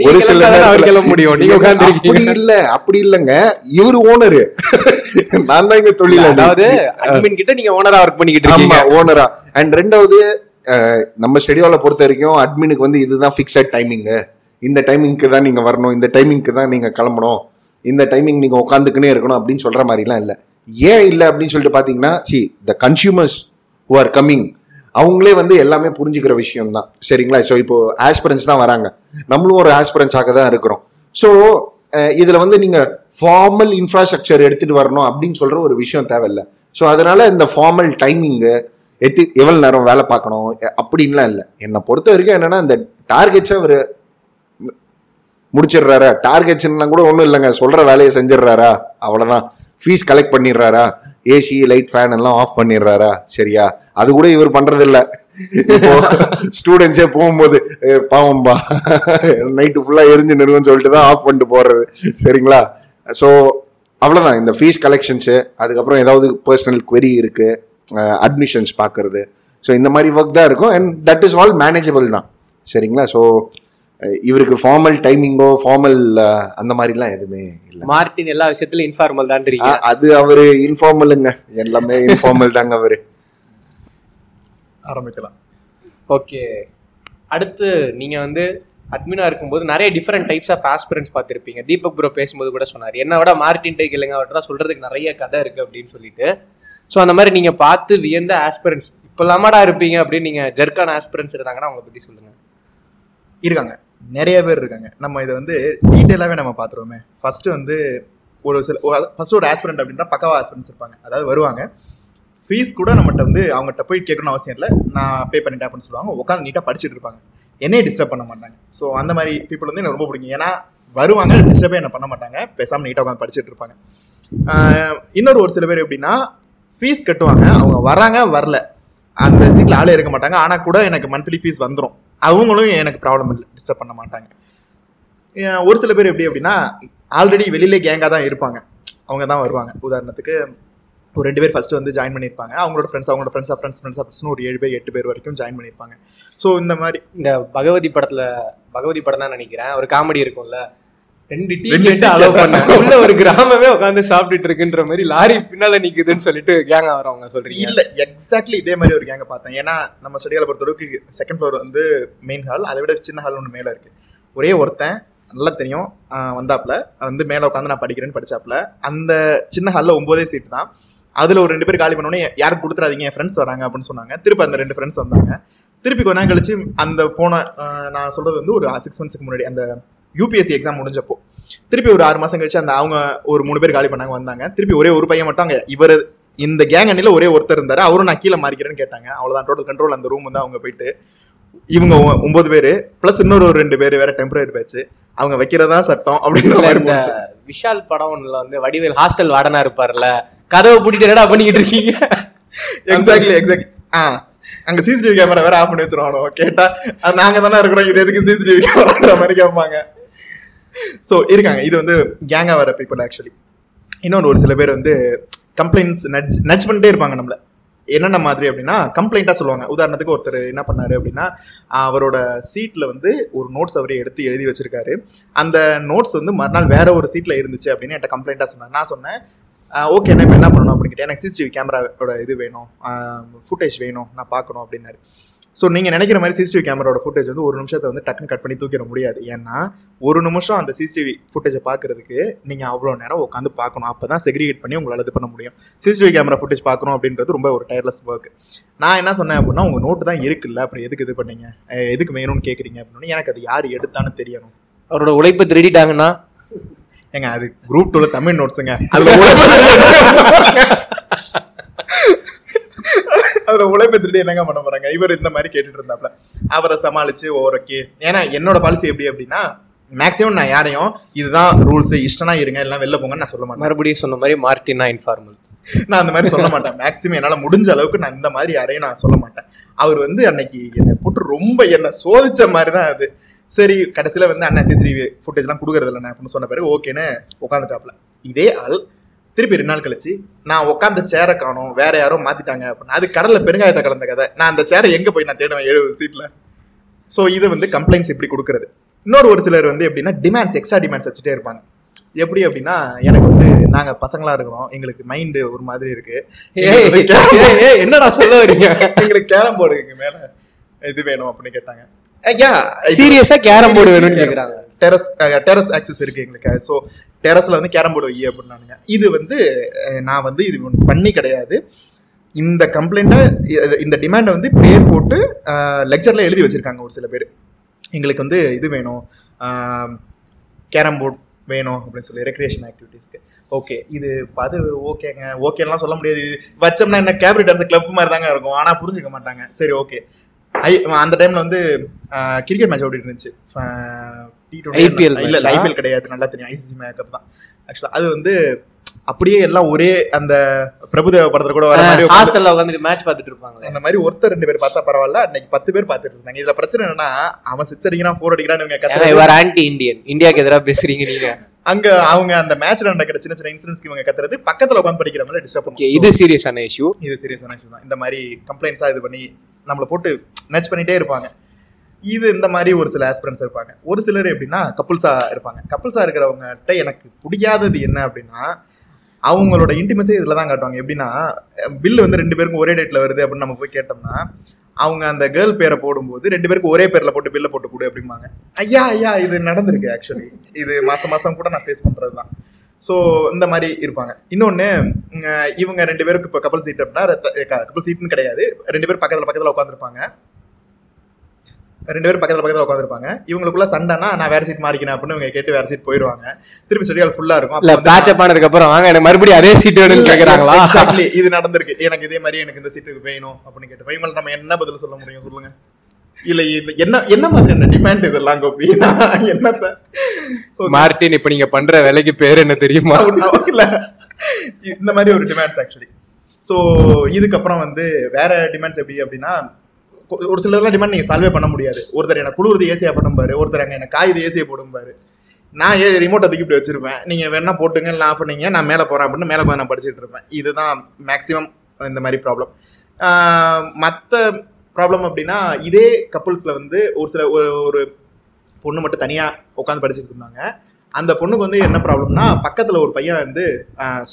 ஒரு சில நேரத்துல-. அப்படி இல்ல அப்படி இல்லைங்க. இவரு ஓனரு நான் தான் இங்க தொழிலாளி. அதாவது அட்மின் கிட்ட நீங்க ஓனரா ஒர்க் பண்ணிக்கிட்டு இருக்கீங்க. ஓனரா அண்ட் ரெண்டாவது நம்ம ஷெடியூலை பொறுத்த வரைக்கும் அட்மினுக்கு வந்து இதுதான் ஃபிக்ஸட் டைமிங்கு இந்த டைமிங்க்கு தான் நீங்க வரணும். இந்த டைமிங்க்கு தான் நீங்க கிளம்பணும். இந்த டைமிங் நீங்க உட்காந்துக்கினே இருக்கணும் அப்படின்னு சொல்ற மாதிரிலாம் இல்லை. ஏன் இல்லை அப்படின்னு சொல்லிட்டு பாத்தீங்கன்னா see the consumers who are coming அவங்களே வந்து எல்லாமே புரிஞ்சுக்கிற விஷயம் தான் சரிங்களா? ஸோ இப்போ ஆஸ்பிரன்ஸ் தான் வராங்க. நம்மளும் ஒரு ஆஸ்பிரன்ஸாக தான் இருக்கிறோம். ஸோ இதில் வந்து நீங்கள் ஃபார்மல் இன்ஃப்ராஸ்ட்ரக்சர் எடுத்துகிட்டு வரணும் அப்படின்னு சொல்கிற ஒரு விஷயம் தேவையில்லை. ஸோ அதனால் இந்த ஃபார்மல் டைமிங்கு எத்தி எவ்வளோ நேரம் வேலை பார்க்கணும் எ- அப்படின்லாம் இல்லை. என்னை பொறுத்த வரைக்கும் என்னென்னா இந்த டார்கெட்ஸை அவர் முடிச்சிடுறாரா? டார்கெட்ஸ்லாம் கூட ஒன்றும் இல்லைங்க. சொல்கிற வேலையை செஞ்சிடுறாரா? அவ்வளோதான் ஃபீஸ் கலெக்ட் பண்ணிடுறாரா? ஏசி லைட் ஃபேன் எல்லாம் ஆஃப் பண்ணிடுறாரா? சரியா? அது கூட இவர் பண்ணுறதில்ல ஸ்டூடெண்ட்ஸே போகும்போது "ஏ, பாவம்பா. நைட்டு ஃபுல்லாக எரிஞ்சு நிறுவன்னு சொல்லிட்டு தான் ஆஃப் பண்ணிட்டு போகிறது சரிங்களா? ஸோ அவ்வளோதான் இந்த ஃபீஸ் கலெக்ஷன்ஸு அதுக்கப்புறம் ஏதாவது பர்சனல் குவெரி இருக்குது அட்மிஷன்ஸ் பார்க்குறது. ஸோ இந்த மாதிரி ஒர்க் தான் இருக்கும். And that is all manageable தான். சரிங்களா? ஸோ இவருக்கு ஃபார்மல் டைமிங்கோ ஃபார்மல் அந்த மாதிரிலாம் எதுவுமே இல்லை. மார்ட்டின் எல்லா விஷயத்துலயும் இன்ஃபார்மல் தான்றீங்க அது அவரு இன்ஃபார்மலுங்க எல்லாமே இன்ஃபார்மல் தாங்க அவரு. ஆரம்பிக்கலாம். ஓகே. அடுத்து நீங்க வந்து அட்மினா இருக்கும்போது நிறைய டிஃப்ரெண்ட் டைப்ஸ் ஆஃப் ஆஸ்பிரன்ஸ் பார்த்துருப்பீங்க. தீபக் ப்ரோ பேசும்போது கூட சொன்னார். என்ன விட மார்டின் டேக் இல்லைங்க அவர்கிட்ட தான் சொல்றதுக்கு நிறைய கதை இருக்கு அப்படின்னு சொல்லிட்டு. ஸோ அந்த மாதிரி நீங்க பார்த்து வியந்த ஆஸ்பிரன்ஸ் இப்போ இல்லாமடா இருப்பீங்க அப்படின்னு நீங்க ஜெர்கான ஆஸ்பிரன்ஸ் இருந்தாங்கன்னா அவங்கள பத்தி சொல்லுங்க. இருக்காங்க. நிறைய பேர் இருக்காங்க. நம்ம இதை வந்து டீட்டெயிலாகவே நம்ம பார்த்துருவோமே. ஃபஸ்ட்டு வந்து ஒரு சில ஃபஸ்ட்டு ஒரு ஆஸ்பிரண்ட் அப்படின்னா பக்கவா ஆஸ்பிரண்ட்ஸ் இருப்பாங்க. அதாவது வருவாங்க. ஃபீஸ் கூட நம்மகிட்ட வந்து அவங்ககிட்ட போய் கேட்கணும்னு அவசியம் இல்லை. நான் பே பண்ணிட்டேன் அப்படின்னு சொல்லுவாங்க. உட்காந்து நீட்டாக படிச்சுட்டு இருப்பாங்க. என்னையே டிஸ்டர்ப் பண்ண மாட்டாங்க. ஸோ அந்த மாதிரி பீப்புள் வந்து எனக்கு ரொம்ப பிடிக்கும். ஏன்னா வருவாங்க டிஸ்டர்பே என்ன பண்ண மாட்டாங்க. பேசாமல் நீட்டாக உட்காந்து படிச்சுட்டு இருப்பாங்க. இன்னொரு ஒரு சில பேர் எப்படின்னா ஃபீஸ் கட்டுவாங்க. அவங்க வராங்க வரல. அந்த சீட்டில் ஆளே இருக்க மாட்டாங்க. ஆனால் கூட எனக்கு மந்த்லி ஃபீஸ் வந்துடும் அவங்களும் எனக்கு ப்ராப்ளம் இல்லை. டிஸ்டர்ப் பண்ண மாட்டாங்க. ஒரு சில பேர் எப்படி அப்படின்னா ஆல்ரெடி வெளியிலே கேங்காக தான் இருப்பாங்க. அவங்க தான் வருவாங்க. உதாரணத்துக்கு ஒரு ரெண்டு பேர் ஃபர்ஸ்ட் வந்து ஜாயின் பண்ணியிருப்பாங்க. அவங்களோட ஃப்ரெண்ட்ஸ் அவங்களோட ஃப்ரெண்ட்ஸ் ஃப்ரெண்ட்ஸ் ஃப்ரெண்ட்ஸ் ஃப்ரெண்ட்ஸ்னு ஒரு ஏழு பேர் எட்டு பேர் வரைக்கும் ஜாயின் பண்ணியிருப்பாங்க. ஸோ இந்த மாதிரி இந்த பகவதி படத்துல பகவதி படம் தான் நினைக்கிறேன். ஒரு காமெடி இருக்கும்ல. ரெண்டு டீ ரெண்டு கேட்டு அலோவ் கேட்டாங்க. பண்ண உள்ள ஒரு கிராமமே உட்காந்து சாப்பிட்டுட்டு இருக்குன்ற மாதிரி லாரி பின்னால நிக்குதுன்னு சொல்லிட்டு கேங்கா வரவங்க சொல்றீங்க. இல்ல எக்ஸாக்ட்லி இதே மாதிரி ஒரு கேங்க பார்த்தேன். ஏன்னா நம்ம ஸ்டடியால பொறுத்தளவுக்கு செகண்ட் ஃப்ளோர் வந்து மெயின் ஹால் அதை விட சின்ன ஹால் ஒன்று மேலே இருக்கு. ஒரே ஒருத்தன் நல்லா தெரியும். வந்தாப்புல. வந்து மேலே உட்காந்து நான் படிக்கிறேன்னு படிச்சாப்புல. அந்த சின்ன ஹாலில் ஒன்பதே சீட் தான். அதில் ஒரு ரெண்டு பேர் காலி பண்ணோடனே யாரும் கொடுத்துறாதீங்க என் ஃப்ரெண்ட்ஸ் வராங்க அப்படின்னு சொன்னாங்க. திருப்பி அந்த ரெண்டு ஃப்ரெண்ட்ஸ் வந்தாங்க. திருப்பி கொஞ்ச நாள் கழிச்சு அந்த போன நான் சொல்றது வந்து ஒரு சிக்ஸ் மந்த்ஸ்க்கு முன்னாடி அந்த யூபிஎஸ்சி எக்ஸாம் முடிஞ்சப்போ. திருப்பி ஒரு ஆறு மாசம் கழிச்சு அந்த அவங்க ஒரு மூணு பேர் காலி பண்ணாங்க வந்தாங்க. திருப்பி ஒரே ஒரு பையன் மட்டும் அங்கே இவர் இந்த கேங் அணில ஒரே ஒருத்தர் இருந்தாரு. அவரும் நான் கீழே மாறிக்கிறேன்னு கேட்டாங்க. அவ்வளவுதான். டோட்டல் கண்ட்ரோல் அந்த ரூம் வந்து அவங்க போயிட்டு இவங்க ஒன்பது பேர் ப்ளஸ் இன்னொரு ஒரு ரெண்டு பேர் வேற டெம்பரரி பேட்ச் அவங்க வைக்கிறதா சட்டம் அப்படிங்கிற மாதிரி விஷால் படம் ஒண்ணுல வந்து வடிவேல் ஹாஸ்டல் வார்டனா இருப்பார்ல கதவை பூட்டிட்டு என்னடா பண்ணிக்கிட்டு இருக்கீங்க? எக்ஸாக்ட்லி எக்ஸாக்ட் ஆ அங்க சிசிடிவி கேமரா வேற ஆஃப் பண்ணி வச்சிருவானோ? கேட்டா நாங்க தானே இருக்கிறோம். இது எதுக்கு சிசிடிவி கேமரான்ற மாதிரி கேட்பாங்க. ஸோ இருக்காங்க. இது வந்து கேங்காக வர பீப்புள் ஆக்சுவலி இன்னொன்று ஒரு சில பேர் வந்து கம்ப்ளைண்ட்ஸ் நட்ஜ் நட்ஜ் பண்ணிட்டே இருப்பாங்க நம்மளை. என்னென்ன மாதிரி அப்படின்னா கம்ப்ளைண்ட்டாக சொல்லுவாங்க. உதாரணத்துக்கு ஒருத்தர் என்ன பண்ணாரு அப்படின்னா அவரோட சீட்டில் வந்து ஒரு நோட்ஸ் அவரே எடுத்து எழுதி வச்சிருக்காரு. அந்த நோட்ஸ் வந்து மறுநாள் வேற ஒரு சீட்டில் இருந்துச்சு அப்படின்னு என்கிட்ட கம்ப்ளைண்ட்டாக சொன்னார். நான் சொன்னேன் ஓகே நான் இப்போ என்ன பண்ணணும்? அப்படின்னு கேட்டேன். எனக்கு சிசிடிவி கேமராவோட இது வேணும். ஃபுட்டேஜ் வேணும். நான் பார்க்கணும் அப்படின்னாரு. ஸோ நீங்கள் நினைக்கிற மாதிரி சிசிடிவி கேமராவோட ஃபுட்டேஜ் வந்து ஒரு நிமிஷத்தை வந்து டக்குன்னு கட் பண்ணி தூக்கிட முடியாது. ஏன்னா ஒரு நிமிஷம் அந்த சிசிடிவி ஃபுட்டேஜை பார்க்கறதுக்கு நீங்கள் அவ்வளோ நேரம் உட்காந்து பார்க்கணும். அப்போ தான் செக்ரிகேட் பண்ணி உங்களால் இது பண்ண முடியும். சிசிடிவி கேமரா ஃபுட்டேஜ் பார்க்கணும் அப்படின்றது ரொம்ப ஒரு டயர்லெஸ் ஒர்க் நான் என்ன சொன்னேன் அப்படின்னா உங்கள் நோட்டு தான் இருக்குல்ல. அப்புறம் எதுக்கு இது பண்ணீங்க? எதுக்கு வேணும்னு கேட்குறீங்க அப்படின்னு. எனக்கு அது யார் எடுத்தான்னு தெரியணும். அவரோட உழைப்பை திருடிட்டாங்கன்னா? ஏங்க அது குரூப் டூல தமிழ் நோட்ஸுங்க அதுல உழைப்பு அதுல உழைப்பு திருடி என்னங்க பண்ண போறாங்க? இவர் இந்த மாதிரி கேட்டுட்டு இருந்தாப்ல. அவரை சமாளிச்சு ஓரக்கே ஏன்னா என்னோட பாலிசி எப்படி அப்படின்னா மேக்ஸிமம் நான் யாரையும் இதுதான் ரூல்ஸ் இஷ்டனா இருங்க எல்லாம் வெளில போங்கன்னு நான் சொல்ல மாட்டேன். மறுபடியும் சொன்ன மாதிரி மார்டினா இன்ஃபார்மல் நான் அந்த மாதிரி சொல்ல மாட்டேன். மேக்ஸிமம் என்னால் முடிஞ்ச அளவுக்கு நான் இந்த மாதிரி யாரையும் நான் சொல்ல மாட்டேன். அவர் வந்து அன்னைக்கு என்னை போட்டு ரொம்ப என்னை சோதிச்ச மாதிரி தான் அது. சரி கடைசியில் வந்து சிசிடிவி ஃபுட்டேஜ்லாம் கொடுக்குறது இல்லைண்ணே அப்படின்னு சொன்ன பிறகு ஓகேன்னு உட்காந்துட்டாப்ல இதே ஆள் திருப்பி ரெண்டு நாள் கழிச்சு நான் உட்காந்த சேரை காணோம் வேற யாரோ மாத்திட்டாங்க அப்படின்னா. அது கடல்ல பெருங்காயத்தை கலந்த கதை. நான் அந்த சேரை எங்க போய் நான் தேடுவேன் எழுபது சீட்ல ஸோ இது வந்து கம்ப்ளைண்ட்ஸ் இப்படி கொடுக்கறது. இன்னொரு ஒரு சிலர் வந்து எப்படின்னா டிமாண்ட்ஸ் எக்ஸ்ட்ரா டிமாண்ட்ஸ் வச்சுட்டே இருப்பாங்க. எப்படி அப்படின்னா எனக்கு வந்து நாங்க பசங்களா இருக்கிறோம். எங்களுக்கு மைண்டு ஒரு மாதிரி இருக்கு. என்னடா சொல்ல வரீங்க எங்களுக்கு கேரம் போர்டுக்கு மேல இது வேணும் அப்படின்னு கேட்டாங்க. ஐயா சீரியஸா கேரம் போர்டு வேணும்னு கேக்குறாங்க. டெரஸ் டெரஸ் ஆக்சஸ் இருக்கு எங்களுக்கு. ஸோ டெரஸ்ல வந்து கேரம் போர்டு வை அப்படின்னானுங்க. இது வந்து நான் வந்து இது ஒன்று பண்ணி கிடையாது. இந்த கம்ப்ளைண்ட்டை இந்த டிமாண்டை வந்து பேர் போட்டு லெக்சரில் எழுதி வச்சிருக்காங்க ஒரு சில பேர். எங்களுக்கு வந்து இது வேணும். கேரம் போர்டு வேணும் அப்படின்னு சொல்லி ரெக்ரியேஷன் ஆக்டிவிட்டீஸ்க்கு ஓகே இது அது ஓகேங்க ஓகேலாம் சொல்ல முடியாது. இது வச்சோம்னா என்ன கேப்ரி டான்ஸ் கிளப் மாதிரி தாங்க இருக்கும். ஆனால் புரிஞ்சுக்க மாட்டாங்க. சரி ஓகே ஐ அந்த டைமில் வந்து கிரிக்கெட் மேட்ச் ஓடிட்டு இருந்துச்சு. IPL இல்ல? ஐபிஎல் கிடையாது. நல்லா தெரியும். ஐசிசி மேக்கப் தான். ஆக்சுவலா அது வந்து அப்படியே எல்லாம் ஒரே அந்த பிரபுதேவ படத்துல கூட வர மாதிரி ஹாஸ்டல்ல உட்காந்து மேட்ச் பார்த்துட்டு இருப்பாங்களே. அந்த மாதிரி ஒருத்தர் ரெண்டு பேர் பார்த்தா பரவாயில்ல அன்னைக்கு பத்து பேர் பார்த்துட்டு இருந்தாங்க. இதுல பிரச்சனை என்னன்னா அவன் சிக்ஸ் அடிக்கிறான் ஃபோர் அடிக்கிறான் இவர் ஆன்டி இந்தியன் இந்தியாக்கு எதிராக பேசுறீங்க நீங்க. அங்க அவங்க அந்த மேட்ச்ல நடக்கிற சின்ன சின்ன இன்சிடென்ட்ஸ்க்கு இவங்க கத்துறது பக்கத்துல உட்காந்து படிக்கிற மாதிரி டிஸ்டர்ப் பண்ணும் இது சீரியஸான இஷ்யூ இது சீரியஸான விஷயம் தான். இந்த மாதிரி கம்ப்ளைண்ட்ஸாக இது பண்ணி நம்மளை போட்டு நச் பண்ணிட்டே இருப்பாங்க. இது இந்த மாதிரி ஒரு சில ஆஸ்பிரன்ஸ் இருப்பாங்க. ஒரு சிலர் எப்படின்னா கப்புள்ஸாக இருப்பாங்க. கப்புள்ஸாக இருக்கிறவங்ககிட்ட எனக்கு பிடிக்காதது என்ன அப்படின்னா அவங்களோட இன்டிமஸே இதில் தான் காட்டுவாங்க. எப்படின்னா பில்லு வந்து ரெண்டு பேருக்கும் ஒரே டேட்டில் வருது அப்படின்னு நம்ம போய் கேட்டோம்னா அவங்க அந்த கேர்ள் பேரை போடும்போது ரெண்டு பேருக்கும் ஒரே பேரில் போட்டு பில்லை போட்டு கொடு அப்படிம்பாங்க. ஐயா ஐயா இது நடந்திருக்கு ஆக்சுவலி இது மாதம் மாதம் கூட நான் ஃபேஸ் பண்ணுறது தான். ஸோ இந்த மாதிரி இருப்பாங்க. இன்னொன்று இவங்க ரெண்டு பேருக்கு இப்போ கப்பல் சீட் அப்படின்னா கப்பல் சீட்னு கிடையாது. ரெண்டு பேரும் பக்கத்தில் பக்கத்தில் உட்காந்துருப்பாங்க ரெண்டு பேரும் பக்கத்தில் பக்கத்தில் உட்காந்துருப்பாங்க இவங்களுக்குள்ள சண்டைனா நான் வேற சீட் மாறிக்கிறேன் அப்படின்னு இவங்க கேட்டு வேற சீட் போயிடுவாங்க திருப்பி ஸ்டடியால் ஃபுல்லாக இருக்கும். இல்ல பேட்ச் அப் ஆனதுக்கு அப்புறம் வாங்க எனக்கு மறுபடியும் அதே சீட் வேணும்னு கேக்குறாங்களா? Exactly. இது நடந்திருக்கு. எனக்கு இதே மாதிரி எனக்கு இந்த சீட்டுக்கு வேணும் அப்படின்னு கேட்டு இவங்க நம்ம என்ன பதில் சொல்ல முடியும் சொல்லுங்க. இல்ல என்ன என்ன மாதிரி என்ன டிமாண்ட் இதெல்லாம் கோபி? என்னத்த மார்டின் இப்ப நீங்க பண்ற வேலைக்கு பேர் என்ன தெரியுமா? இல்ல. இந்த மாதிரி ஒரு டிமாண்ட்ஸ் ஆக்சுவலி ஸோ இதுக்கப்புறம் வந்து வேற டிமாண்ட்ஸ் எப்படி அப்படின்னா ஒரு சிலதெல்லாம் டிமாண்ட் நீங்க சால்வே பண்ண முடியாது. ஒருத்தர் எனக்கு குளிர்து ஏசியா பண்ணும்பாரு ஒருத்தர் அங்க எனக்கு காயுது ஏசியை போடும்பாரு. நான் ஏ ரிமோட்டை தூக்கி இப்படி வச்சிருப்பேன்? நீங்க வேணா போட்டுங்க இல்லை ஆஃப் பண்ணீங்க நான் மேலே போறேன் அப்படின்னு மேலே போய் நான் படிச்சுட்டு இருப்பேன். இதுதான் மேக்ஸிமம் இந்த மாதிரி ப்ராப்ளம் மற்ற ப்ராப்ளம் அப்படின்னா இதே கப்புள்ஸ்ல வந்து ஒரு சில ஒரு ஒரு பொண்ணு மட்டும் தனியா உட்காந்து படிச்சுட்டு இருந்தாங்க. அந்த பொண்ணுக்கு வந்து என்ன ப்ராப்ளம்னா பக்கத்துல ஒரு பையன் வந்து ஆஹ்,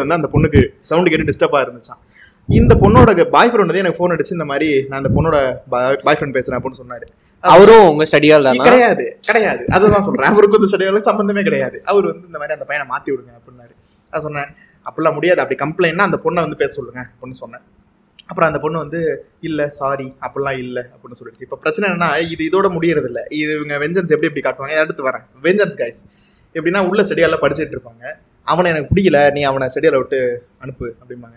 வந்து அந்த பொண்ணுக்கு சவுண்டு கேட்டு டிஸ்டர்பா இருந்துச்சான் இந்த பொண்ணோட பாய் ஃப்ரெண்ட் வந்து எனக்கு ஃபோன் அடிச்சு இந்த மாதிரி நான் அந்த பொண்ணோட பாய் ஃப்ரெண்ட் பேசுறேன் அப்படின்னு சொன்னாரு. அவரும் உங்க ஸ்டடியால் தானா? கிடையாது கிடையாது. அதுதான் சொல்றேன். அவருக்கு வந்து ஸ்டடியால சம்பந்தமே கிடையாது. அவர் வந்து இந்த மாதிரி அந்த பையனை மாத்தி விடுங்க அப்படின்னாரு. நான் சொன்னேன். அப்படிலாம் முடியாது. அப்படி கம்ப்ளைண்ட்னா அந்த பொண்ணை வந்து பேச சொல்லுங்க அப்படின்னு சொன்னேன். அப்புறம் அந்த பொண்ணு வந்து இல்ல சாரி அப்படிலாம் இல்ல அப்படின்னு சொல்லிடுச்சு. இப்போ பிரச்சனை என்னன்னா இது இதோட முடியறது இல்ல இது இவங்க வெஞ்சன்ஸ் எப்படி எப்படி காட்டுவாங்க? அடுத்து வரேன். வெஞ்சன்ஸ் கைஸ் எப்படின்னா உள்ள ஸ்டடியால படிச்சுட்டு இருப்பாங்க. அவனை எனக்கு பிடிக்கல. நீ அவனை ஸ்டடியால விட்டு அனுப்பு அப்படிம்பாங்க.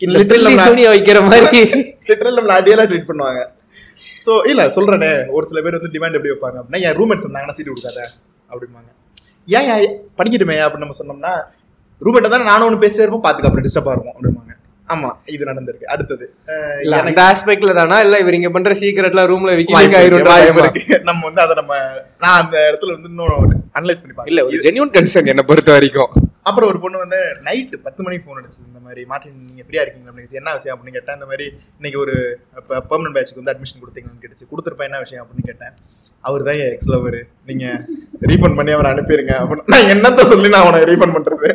லிட்டரலி சோனியா வைக்கிற மாதிரி. லிட்டரல் நம்மள அடியெல்லாம் ட்ரீட் பண்ணுவாங்க. ஸோ இல்ல சொல்றேனே ஒரு சில பேர் வந்து டிமாண்ட் எப்படி வைப்பாங்க அப்படின்னா என் ரூம்மேட்ஸ் இருந்தாங்கன்னா சீட் கொடுக்காத? அப்படிம்பாங்க. ஏன் படிக்கட்டுமே? அப்படின்னு நம்ம சொன்னோம்னா ரூம்மேட்டை தானே நானும் ஒன்று பேசிட்டே இருப்போம் பார்த்துக்க அப்புறம் டிஸ்டர்பாக இருக்கும் அப்படிம்பாங்க. ஆமா இது நடந்திருக்கு. அடுத்தது எனக்கு அந்த ஆஸ்பெக்ட்ல தானா? இல்ல இவர் இங்க பண்ற சீக்கிரட்லாம் ரூம்ல விக்கி. நம்ம வந்து அதை நம்ம நான் அந்த இடத்துல வந்து இன்னும் அனலைஸ் பண்ணி இல்ல ஒரு ஜென்யூன் கன்சர்ன் என்ன பொறுத்த வரைக்கும். அப்புறம் ஒரு பொண்ணு வந்து நைட்டு பத்து மணிக்கு ஃபோன் அடிச்சது இந்த மாதிரி. மார்ட்டின் நீங்க ஃப்ரீயா இருக்கீங்க அப்படின்னு என்ன விஷயம்? அப்படின்னு கேட்டேன் இந்த மாதிரி இன்னைக்கு ஒரு பெர்மனன்ட் பேட்சுக்கு வந்து அட்மிஷன் கொடுத்தீங்கன்னு கேட்டுச்சு. கொடுத்துருப்பேன் என்ன விஷயம்? அப்படின்னு கேட்டேன். அவர் தான் என் எக்ஸ் லவர் நீங்க ரீஃபண்ட் பண்ணி அவரை அனுப்பிடுங்க அப்படின்னு நான் என்னத்த சொல்லி நான் அவனை ரீஃபண்ட் பண்றது?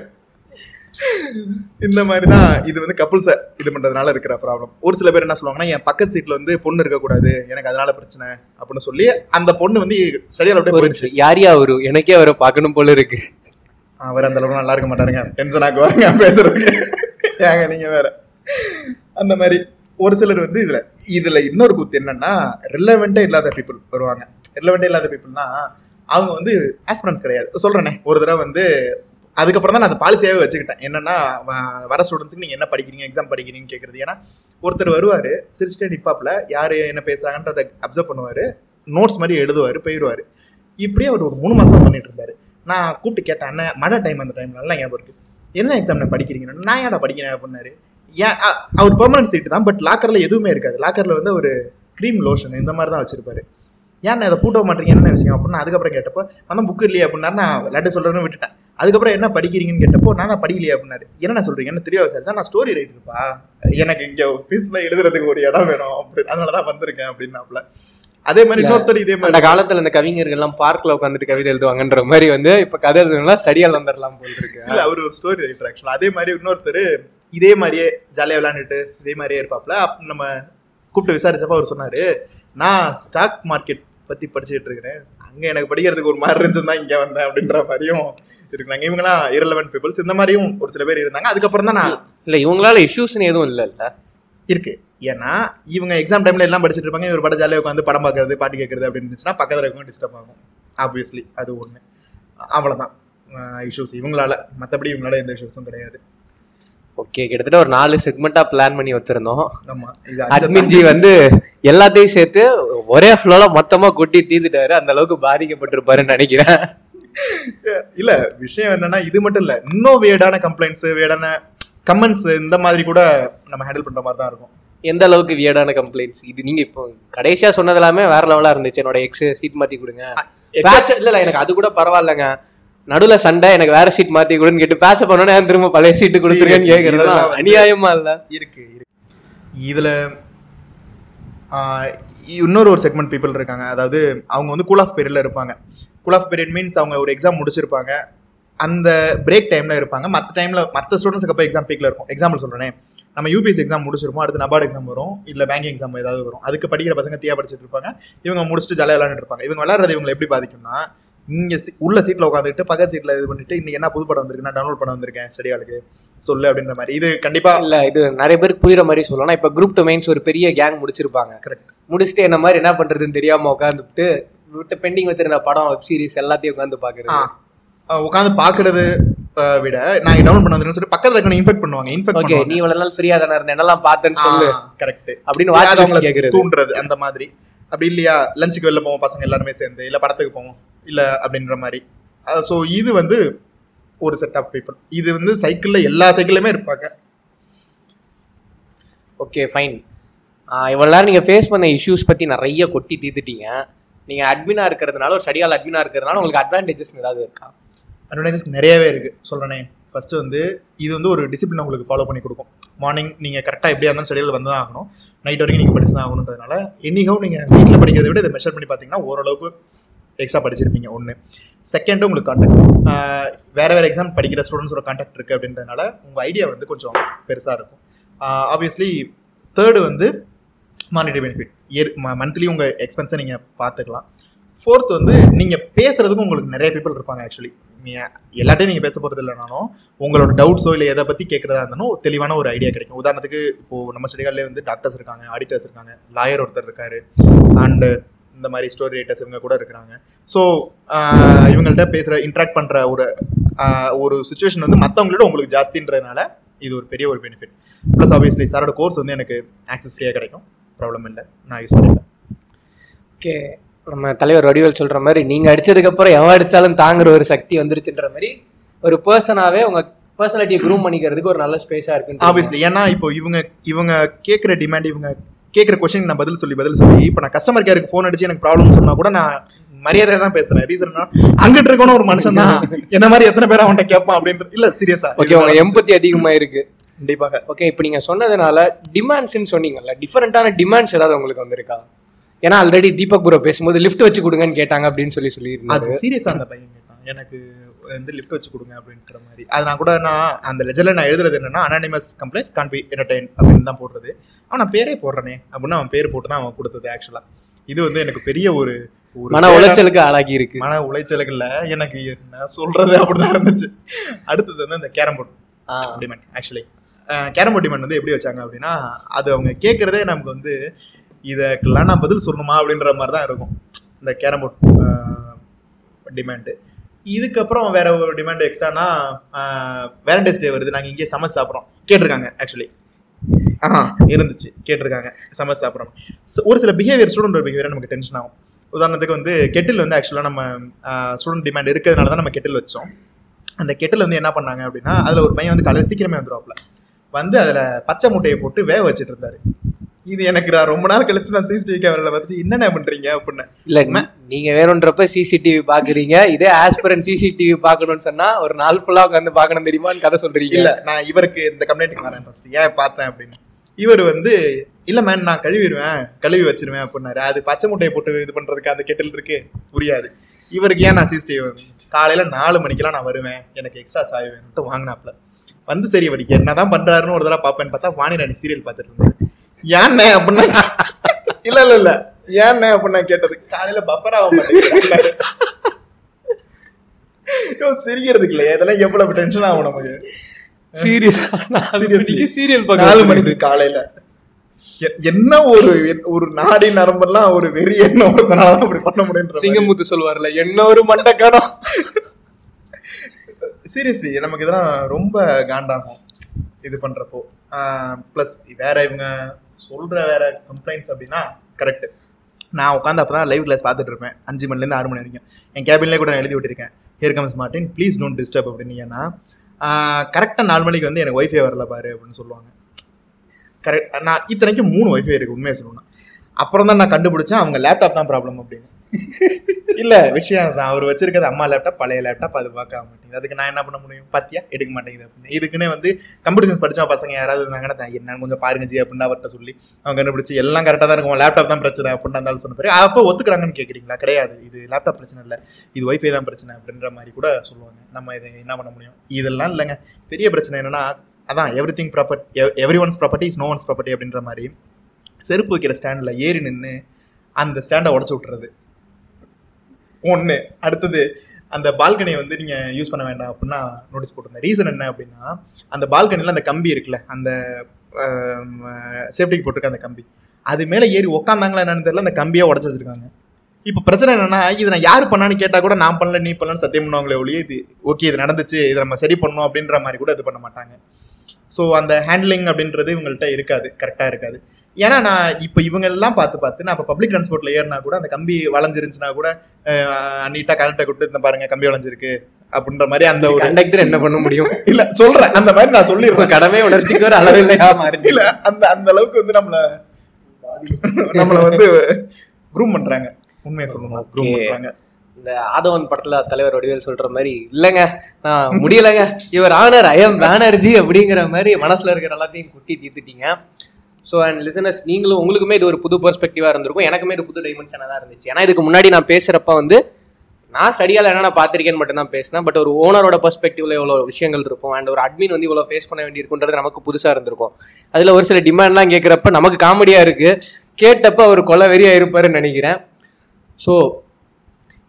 இந்த மாதிரி தான் இது வந்து கப்புள்ஸை இது பண்றதுனால இருக்கிற ப்ராப்ளம் ஒரு சில பேர் என்ன சொல்லுவாங்கன்னா என் பக்கத்து சீட்ல வந்து பொண்ணு இருக்கக்கூடாது. எனக்கு அதனால பிரச்சனை. அப்படின்னு சொல்லி அந்த பொண்ணு வந்து ஸ்டடியால விட்டு போயிடுச்சு. யாரியா அவரு? எனக்கே அவரை பார்க்கணும் போல இருக்கு. அவர் அந்த அளவுக்கு நல்லா இருக்க மாட்டாருங்க. டென்ஷன் ஆக்குவாருங்க பேசுறதுக்கு. ஏங்க நீங்க வேற. அந்த மாதிரி ஒரு சிலர் வந்து இதுல இதுல இன்னொரு கூத்து என்னன்னா ரிலவெண்டே இல்லாத பீப்புள் வருவாங்க. ரிலவெண்டே இல்லாத பீப்புள்னா அவங்க வந்து ஆஸ்பிரன்ஸ் கிடையாது. சொல்றேனே ஒரு தடவை வந்து அதுக்கப்புறம் தான் நான் அந்த பாலிசியாகவே வச்சுக்கிட்டேன். என்னன்னா வ- வர ஸ்டூடெண்ட்ஸுக்கு நீங்க என்ன படிக்கிறீங்க எக்ஸாம் படிக்கிறீங்கன்னு கேட்குறது ஏன்னா ஒருத்தர் வருவாரு சிரிச்சிட்டே நிப்பாப்பில் யாரு என்ன பேசுகிறாங்கன்றதை அப்சர்வ் பண்ணுவாரு நோட்ஸ் மாதிரி எழுதுவாரு போயிடுவாரு இப்படியே அவர் ஒரு மூணு மாசம் பண்ணிட்டு இருந்தாரு. நான் கூப்பிட்டு கேட்டேன் அண்ணன் மழை டைம் அந்த டைம் நல்லா ஞாபகம் இருக்கு. என்ன எக்ஸாம் படிக்கிறீங்க? நான் ஏன்டா படிக்கிறேன்? அப்படின்னாரு. ஏன் அவர் பெர்மனன்ட் சீட்டு தான் பட் லாக்கரில் எதுவுமே இருக்காது. லாக்கரில் வந்து ஒரு க்ரீம் லோஷன் இந்த மாதிரி தான் வச்சிருப்பாரு. ஏன் இதை பூட்ட மாட்டீங்க? என்ன விஷயம்? அப்படின்னு அதுக்கப்புறம் கேட்டப்போ நான் புக் இல்லையா அப்படின்னா நான் விளையாட்டு சொல்கிறேன்னு விட்டுட்டேன். அதுக்கப்புறம் என்ன படிக்கிறீங்கன்னு கேட்டப்போ நான் தான் படிக்கலையே அப்படின்னாரு. என்ன சொல்கிறீங்க என்ன தெரியாது சார்? சார் நான் ஸ்டோரி ரைட்டர்ப்பா எனக்கு இங்கே பீஸ்ஃபுல்லாக எழுதுறதுக்கு ஒரு இடம் வேணும் அப்படி அதனால தான் வந்திருக்கேன் அப்படின்னாப்புல. அதே மாதிரி இன்னொருத்தர் இதே மாதிரி அந்த காலத்துல இந்த கவிஞர்கள் எல்லாம் பார்க்ல உட்காந்துட்டு கவிதை எழுதுவாங்கன்ற மாதிரி வந்து இப்ப கதை எழுதுனா ஸ்டடியால் வந்துடலாம் போல் இருக்கு. இல்ல அவர் ஒரு ஸ்டோரி ரைட்டர் ஆக்சுவலா அதே மாதிரி இன்னொருத்தர் இதே மாதிரியே ஜாலியா விளையாண்டுட்டு இதே மாதிரியே இருப்பாப்ல. நம்ம கூப்பிட்டு விசாரிச்சப்ப அவர் சொன்னாரு நான் ஸ்டாக் மார்க்கெட் பத்தி படிச்சுட்டு இருக்கிறேன். அங்க எனக்கு படிக்கிறதுக்கு ஒரு மாதிரி இருந்துச்சு தான் இங்க வந்தேன் அப்படின்ற மாதிரியும் இருக்கிறாங்க இவங்கலாம் இரலவென்ட் பீப்புள்ஸ் இந்த மாதிரியும் ஒரு சில பேர் இருந்தாங்க. அதுக்கப்புறம் தான் நான் இல்ல இவங்களால இஷ்யூஸ்னு எதுவும் இல்ல இல்ல இருக்கு. ஏன்னா இவங்க எக்ஸாம் டைம்ல எல்லாம் படிச்சுட்டு இருப்பாங்க. இவர் பட ஜாலியாக உட்காந்து படம் பார்க்கறது பாட்டு கேட்கறது அப்படின்னு இருந்துச்சுன்னா பக்கத்துல இருக்கவங்க டிஸ்டர்ப் ஆகும். ஆப்வியஸ்லி அது ஒண்ணு. அவ்வளவுதான். இஷ்யூஸ் இவங்களால மத்தபடி இவங்களால எந்த இஷ்யூஸும் கிடையாது. ஓகே கிட்டத்தட்ட ஒரு நாலு செக்மெண்டா பிளான் பண்ணி வச்சிருந்தோம். ஆமா இது அஞ்சு அட்மின் ஜி வந்து எல்லாத்தையும் சேர்த்து ஒரே ஃப்ளோல மொத்தமா கொட்டி தீந்துட்டாரு அந்த அளவுக்கு பாதிக்கப்பட்டிருப்பாருன்னு நினைக்கிறேன். இல்ல விஷயம் என்னன்னா இது மட்டும் இல்ல. இன்னும் வேடான கம்ப்ளைண்ட்ஸ் வேடான கமெண்ட்ஸ் இந்த மாதிரி கூட நம்ம ஹேண்டில் பண்ற மாதிரி தான் இருக்கும். எந்த அளவுக்கு வியர்டான கம்ப்ளைண்ட்ஸ் இது நீங்க இப்போ கடைசியா சொன்னது எல்லாமே வேற லெவலா இருந்துச்சு. என்னோட எக்ஸ் சீட் மாத்தி கொடுங்க. இல்ல இல்ல எனக்கு அது கூட பரவாயில்லைங்க. நடுவுல சண்டை எனக்கு வேற சீட் மாத்தி கொடுன்னு கேட்டு பேச பண்ணோன்னே திரும்ப பழைய சீட்டு கொடுத்துருக்கேன்னு வந்து- அநியாயமா இல்ல. இருக்கு இருக்கு. இதுல இன்னொரு ஒரு செக்மெண்ட் பீப்புள் இருக்காங்க. அதாவது அவங்க வந்து கூல் ஆஃப் பீரியட்ல இருப்பாங்க. கூல் ஆஃப் பீரியட் மீன்ஸ் அவங்க ஒரு எக்ஸாம் முடிச்சிருப்பாங்க. அந்த பிரேக் டைம்ல இருப்பாங்க. மற்ற டைம்ல மற்ற ஸ்டூடெண்ட்ஸ்க்கு அப்போ எக்ஸாம் பீக்ல இருக்கும். எக்ஸாம்பிள் சொல்றேனே. நம்ம யூபிஎஸ் எக்ஸாம் முடிச்சிருப்போம் அடுத்து நபார்டு எக்ஸாம் வரும் இல்ல பேங்கிங் எக்ஸாம் ஏதாவது வரும். அதுக்கு படிக்கிற பசங்க தீயா படிச்சிட்டு இருப்பாங்க. இவங்க முடிச்சுட்டு ஜாலியாக விளையாண்டுட்டு இருப்பாங்க. இவங்க விளையாடுறது இவங்களை எப்படி பாதிக்கும்னா இங்க உள்ள சீட்ல உட்காந்துட்டு பக்கத்து சீட்ல இது பண்ணிட்டு இன்னைக்கு என்ன புது படம் வந்திருக்கு நான் டவுன்லோட் பண்ண வந்திருக்கேன் ஸ்டடி சொல்லு அப்படின்ற மாதிரி. இது கண்டிப்பா இல்ல இது நிறைய பேருக்கு புரியுற மாதிரி சொல்லலாம். இப்ப குரூப் டூ மெயின்ஸ் ஒரு பெரிய கேங் முடிச்சிருப்பாங்க. கரெக்ட் முடிச்சுட்டு என்ன மாதிரி என்ன பண்றதுன்னு தெரியாம உட்காந்துட்டு விட்டு பெண்டிங் வச்சிருந்த படம் வெப் சீரிஸ் எல்லாத்தையும் உட்காந்து பாக்குறது உட்காந்து பாக்குறது விட நான் டவுன்லோட் பண்ண சொல்லி பக்கத்துல இருக்க இன்ஃபெக்ட் பண்ணுவாங்க. இன்ஃபெக்ட் ஓகே நீ இவ்வளவு நாள் ஃப்ரீயா தானே இருந்த? என்னெல்லாம் பார்த்தேன்னு சொல்லு. கரெக்ட் அப்படின்னு watch list கேக்குறது. தூண்டுறது அந்த மாதிரி. அப்படி இல்லையா லஞ்சுக்கு வெளில போவோம் பசங்க எல்லாருமே சேர்ந்து இல்ல படத்துக்கு போவோம் இல்ல அப்படின்ற மாதிரி. ஸோ இது வந்து ஒரு செட் ஆஃப் பீப்புள் இது வந்து சைக்கிள்ல எல்லா சைக்கிள்லயுமே இருப்பாங்க. ஓகே ஃபைன் இவ்வளோ நேரம் நீங்கள் ஃபேஸ் பண்ண இஷ்யூஸ் பற்றி நிறைய கொட்டி தீர்த்துட்டீங்க. நீங்கள் அட்மினாக இருக்கிறதுனால ஒரு ஸ்டடியால் அட்மினாக இருக்கிறதுனால உங்களுக்கு அட்வான்டேஜஸ் ஏதாவது இருக்கா? அட்வான்டேஜஸ் நிறையவே இருக்கு. சொல்றேனே. ஃபர்ஸ்ட் வந்து இது வந்து ஒரு டிசிப்ளின் உங்களுக்கு ஃபாலோ பண்ணி கொடுக்கும். மார்னிங் நீங்க கரெக்டாக எப்படியா இருந்தாலும் ஸ்டடியில் வந்து தான் ஆகணும். நைட் வரைக்கும் நீங்க படிச்சு தான் ஆகணுன்றதுனால எண்ணிகவும் நீங்க வீட்டில் படிக்கிறத விட இதை மெஷர் பண்ணி பார்த்தீங்கன்னா ஓரளவுக்கு எக்ஸ்ட்ரா படிச்சிருப்பீங்க ஒன்று செகண்டு உங்களுக்கு கான்டாக்ட் வேற வேற எக்ஸாம் படிக்கிற ஸ்டூடெண்ட்ஸோட கான்டாக்ட் இருக்கு அப்படின்றதுனால உங்க ஐடியா வந்து கொஞ்சம் பெருசாக இருக்கும். ஆப்வியஸ்லி தேர்டு வந்து மானிட்டரி பெனிஃபிட் இயர் மந்த்லி உங்கள் எக்ஸ்பென்ஸை நீங்கள் பார்த்துக்கலாம். ஃபோர்த் வந்து நீங்கள் பேசுகிறதுக்கும் உங்களுக்கு நிறைய பீப்புள் இருப்பாங்க ஆக்சுவலி எல்லாத்தையும் நீங்கள் பேச போகிறது இல்லைனாலும் உங்களோட டவுட்ஸோ இல்லை எதை பற்றி கேட்குறதா இருந்தாலும் தெளிவான ஒரு ஐடியா கிடைக்கும். உதாரணத்துக்கு இப்போது நம்ம ஸ்டடிகாலே வந்து டாக்டர்ஸ் இருக்காங்க ஆடிட்டர்ஸ் இருக்காங்க லாயர் ஒருத்தர் இருக்காரு. அண்டு இந்த மாதிரி ஸ்டோரி ரைட்டர்ஸ் இவங்க கூட இருக்கிறாங்க. ஸோ இவங்கள்ட்ட பேசுகிற இன்ட்ராக்ட் பண்ணுற ஒரு ஒரு சுச்சுவேஷன் வந்து மற்றவங்களோட உங்களுக்கு ஜாஸ்தின்றதுனால இது ஒரு பெரிய ஒரு பெனிஃபிட் ப்ளஸ் ஆப்வியஸ்லி சாரோட கோர்ஸ் வந்து எனக்கு ஆக்சஸ் ஃப்ரீயாக கிடைக்கும். ப்ராப்ளம் இல்லை. நான் யூஸ் பண்ணிப்பேன். ஓகே நம்ம தலைவர் வடிவேல் சொல்கிற மாதிரி நீங்கள் அடிச்சதுக்கப்புறம் எவன் அடித்தாலும் தாங்குற ஒரு சக்தி வந்துருச்சுன்ற மாதிரி ஒரு பர்சனாகவே உங்கள் பர்சனாலிட்டியை க்ரூம் பண்ணிக்கிறதுக்கு ஒரு நல்ல ஸ்பேஸாக இருக்குன்னு ஆப்வியஸ்லி ஏன்னா இப்போ இவங்க இவங்க கேட்குற டிமாண்ட் இவங்க கேட்குற கொஸ்டின் நான் பதில் சொல்லி பதில் சொல்லி இப்போ நான் கஸ்டமர் கேருக்கு ஃபோன் அடிச்சு எனக்கு ப்ராப்ளம் சொன்னா கூட நான் மரியாதை தான் பேசுறேன். ரீசன் அங்கிட்டு இருக்கணும் ஒரு மனுஷன் தான். என்ன மாதிரி எத்தனை பேர் அவன்கிட்ட கேட்பான் அப்படின்ற இல்ல சீரியஸா ஓகே உங்கள் எம்பத்தி அதிகமாக இருக்குது கண்டிப்பாக. ஓகே இப்போ நீங்கள் சொன்னதுனால டிமாண்ட்ஸ்ன்னு சொன்னீங்கல்ல டிஃப்ரெண்ட்டான டிமாண்ட்ஸ் ஏதாவது உங்களுக்கு வந்திருக்கா? ஏன்னா ஆல்ரெடி தீபக் குரு பேசும்போது லிஃப்ட் வச்சு கொடுங்கன்னு கேட்டாங்க அப்படின்னு சொல்லி சொல்லியிருந்தாரு. அது சீரியஸா அந்த பையன் கேட்டான். எனக்கு வந்து லிஃப்ட் வச்சு கொடுங்க அப்படின்ற மாதிரி. அது நான் கூட நான் அந்த லெஜரில் நான் எழுதுறது என்னன்னா anonymous complaints can be entertained அப்படின்னு தான் போடுறது. அவன் நான் பேரே போடுறனே அப்படின்னு அவன் பேர் போட்டு தான் அவன் கொடுத்தது ஆக்சுவலா இது வந்து எனக்கு பெரிய ஒரு ஒரு மன உளைச்சலுக்கு ஆளாகி இருக்கு. மன உளைச்சலுக்குல எனக்கு என்ன சொல்றது அப்படிதான் இருந்துச்சு. அடுத்தது வந்து அந்த carrom board. Actually carrom board demand வந்து எப்படி வச்சாங்க அப்படின்னா அது அவங்க கேட்குறதே நமக்கு வந்து இதுக்கெல்லாம் நான் பதில் சொல்லணுமா அப்படின்ற மாதிரி தான் இருக்கும். இந்த கேரம் போர்ட் டிமாண்டு இதுக்கப்புறம் வேற ஒரு டிமாண்ட் எக்ஸ்ட்ரானா வேலண்டைன்ஸ் டே வருது. நாங்கள் இங்கே சமைச்சு சாப்பிட்றோம். கேட்டிருக்காங்க ஆக்சுவலி ஆ இருந்துச்சு. கேட்டிருக்காங்க சமைச்சு சாப்பிட்றோம். ஒரு சில பிஹேவியர் ஸ்டூடெண்ட் பிஹேவியர் நமக்கு டென்ஷன் ஆகும். உதாரணத்துக்கு வந்து கெட்டில் வந்து ஆக்சுவலாக நம்ம ஸ்டூடெண்ட் டிமாண்ட் இருக்கிறதுனால தான் நம்ம கெட்டில் வச்சோம். அந்த கெட்டில் வந்து என்ன பண்ணாங்க அப்படின்னா அதில் ஒரு பையன் வந்து காலையில் சீக்கிரமே வந்துருவாப்ல வந்து அதில் பச்சை முட்டையை போட்டு வேக வச்சுட்டு இருந்தாரு. இது எனக்கு நான் ரொம்ப நாள் கழிச்சு நான் சிசிடிவி கேமராவில் பார்த்துட்டு என்னென்ன பண்ணுறீங்க அப்படின்னு. இல்ல நீங்க வேணும்ன்றப்ப சிசிடிவி பாக்குறீங்க. இதே ஆஸ்பிரன் சிசிடிவி பார்க்கணும்னு சொன்னா ஒரு நாள் ஃபுல்லா உட்காந்து பார்க்கணும் தெரியுமான்னு கதை சொல்றீங்க. இல்ல நான் இவருக்கு இந்த கம்ப்ளைண்ட்டுக்கு வரேன் ஃபர்ஸ்ட் ஏன் பார்த்தேன் அப்படின்னு. இவர் வந்து இல்ல மேம் நான் கழுவிடுவேன் கழுவி வச்சிருவேன் அப்படின்னாரு. அது பச்சை முட்டையை போட்டு இது பண்றதுக்கு அந்த கெட்டில் இருக்கு. புரியாது. இவருக்கு ஏன் நான் சிசிடிவி காலையில நாலு மணிக்கெல்லாம் நான் வருவேன். எனக்கு எக்ஸ்ட்ரா சாய் வேணும்ட்டு வாங்கினாப்ல வந்து சரி இவருக்கு என்னதான் பண்றாருன்னு ஒரு தடவை பார்ப்பேன்னு பார்த்தா வாணி ராணி சீரியல் பார்த்துட்டு இருந்தாரு. ஏன்னே அப்படின்னா இல்ல இல்ல இல்ல. ஏன்னே அப்படின்னா கேட்டது காலையில பப்பர் ஆக மாட்டேங்குது. ஐயோ, சிரிக்கிறதுக்கு இல்லையா. இதெல்லாம் எவ்வளவு டென்ஷன் ஆகும் நமக்கு. Serious Seriously. சீரியல் நாலு மணிக்கு காலையில. என்ன ஒரு ஒரு நாடி நரம்பெல்லாம் ஒரு வெறி என்ன ஒருத்தனால அப்படி பண்ண முடியுன்ற சிங்கமுத்து சொல்லுவார்ல என்ன ஒரு மண்டக்கணம் சீரியஸ்லி நமக்கு இதெல்லாம் ரொம்ப காண்டாகும். இது பண்றப்போ. ப்ளஸ் வேற இவங்க சொல்கிற வேற கம்ப்ளைண்ட்ஸ் அப்படின்னா கரெக்ட் நான் உட்காந்து அப்போ தான் லைவ் கிளாஸ் பார்த்துட்டு இருப்பேன். அஞ்சு மணிலேருந்து ஆறு மணி வரைக்கும். என் கேபின்லேயே கூட நான் எழுதி விட்டுருக்கேன். Here comes Martin please don't disturb அப்படின்னு ஏன்னா கரெக்டாக நாலு மணிக்கு வந்து எனக்கு ஒய்ஃபை வரல பாரு அப்படின்னு சொல்லுவாங்க. கரெக்ட் நான் இத்தனைக்கும் மூணு ஒய்ஃபை இருக்கு உண்மையை சொல்லணும் அப்புறம் தான் நான் கண்டுபிடிச்சேன் அவங்க லேப்டாப் தான் ப்ராப்ளம் அப்படின்னு. இல்ல விஷயம் தான் அவர் வச்சிருக்கிறது அம்மா லேப்டாப் பழைய லேப்டாப் அது பார்க்க மாட்டேங்குது. அதுக்கு நான் என்ன பண்ண முடியும்? பாத்தியா? எடுக்க மாட்டேங்குது அப்படின்னு. இதுக்குன்னு வந்து கம்ப்யூட்டர் சயின்ஸ் படிச்ச பசங்க யாராவது இருந்தாங்கன்னா என்ன என்னன்னு கொஞ்சம் பாருங்க ஜி அப்படின்னு அவர்கிட்ட சொல்லி அவங்க கண்டுபிடிச்சு எல்லாம் கரெக்டாக தான் இருக்கும். லேப்டாப் தான் பிரச்சனை அப்படின்னு இருந்தாலும் சொன்ன பிறகு அப்போ ஒத்துக்கிறாங்கன்னு கேட்குறீங்களா கிடையாது. இது லேப்டாப் பிரச்சனை இல்லை. இது ஒய்ஃபை தான் பிரச்சனை அப்படின்ற மாதிரி கூட சொல்லுவாங்க. நம்ம இதை என்ன பண்ண முடியும்? இதெல்லாம் இல்லைங்க. பெரிய பிரச்சனை என்னன்னா அதான் every thing property every one's property is no one's property அப்படின்ற மாதிரி செருப்பு வைக்கிற ஸ்டாண்டில் ஏறி நின்று அந்த ஸ்டாண்டை உடச்சி விட்டுறது. ஒன்று அடுத்தது அந்த பால்கனியை வந்து நீங்கள் யூஸ் பண்ண வேண்டாம் அப்படின்னா நோட்டீஸ் போட்டிருந்தேன். ரீசன் என்ன அப்படின்னா அந்த பால்கனியில் அந்த கம்பி இருக்குல்ல அந்த சேஃப்டிக்கு போட்டிருக்க அந்த கம்பி. அது மேலே ஏறி உக்காந்தாங்களா என்னன்னு தெரியல அந்த கம்பியை உடச்சி வச்சிருக்காங்க. இப்போ பிரச்சனை என்னன்னா இது நான் யார் பண்ணான்னு கேட்டால் கூட நான் பண்ணல நீ பண்ணலன்னு சத்தியம் பண்ணுவாங்களே ஒழிய இது ஓகே இது நடந்துச்சு இதை நம்ம சரி பண்ணோம் அப்படின்ற மாதிரி கூட இது பண்ண மாட்டாங்க. ஸோ அந்த ஹேண்ட்லிங் அப்படின்றது இவங்கள்ட்ட இருக்காது கரெக்டாக இருக்காது. ஏன்னா நான் இப்போ இவங்க எல்லாம் பார்த்து பார்த்து நான் இப்போ பப்ளிக் டிரான்ஸ்போர்ட்ல ஏறினா கூட அந்த கம்பி வளைஞ்சிருந்துச்சுன்னா கூட நீட்டாக கனெக்டை கொடுத்து இந்த பாருங்க கம்பி வளைஞ்சிருக்கு அப்படின்ற மாதிரி அந்த ஒரு கண்டக்டர் என்ன பண்ண முடியும்? இல்ல சொல்றேன். அந்த மாதிரி நான் சொல்லிடுவேன் கடமை உணர்ச்சிக்கு ஒரு அளவு இல்லையா இல்ல அந்த அந்த அளவுக்கு வந்து நம்மள நம்மள வந்து குரூம் பண்றாங்க. உண்மையை சொல்லணும் குரூம். பண்றாங்க. இந்த ஆதவன் படத்துல தலைவர் வடிவேல் சொல்ற மாதிரி இல்லைங்க நான் முடியலைங்க. இவர் ஆனர் ஐஎம் பேனர்ஜி அப்படிங்கிற மாதிரி மனசுல இருக்கிற எல்லாத்தையும் குட்டி தீர்த்துட்டீங்க. ஸோ அண்ட் லிசனஸ் நீங்களும் உங்களுக்குமே இது ஒரு புது பெர்ஸ்பெக்டிவாக இருந்திருக்கும். எனக்குமே இது புது டைமென்ஷனாக தான் இருந்துச்சு. ஏன்னா இதுக்கு முன்னாடி நான் பேசுகிறப்ப வந்து நான் ஸ்டடியால் என்னென்ன பார்த்துருக்கேன்னு மட்டும் தான் பேசினேன். பட் ஒரு ஓனரோட பெர்ஸ்பெக்டிவ்ல இவ்வளோ விஷயங்கள் இருக்கும். அண்ட் ஒரு அட்மின் வந்து இவ்வளோ ஃபேஸ் பண்ண வேண்டியிருக்குன்றது நமக்கு புதுசாக இருந்திருக்கும். அதில் ஒரு சில டிமாண்ட்லாம் கேட்குறப்ப நமக்கு காமெடியாக இருக்குது கேட்டப்ப அவர் கொலை வெறியாக இருப்பாருன்னு நினைக்கிறேன். ஸோ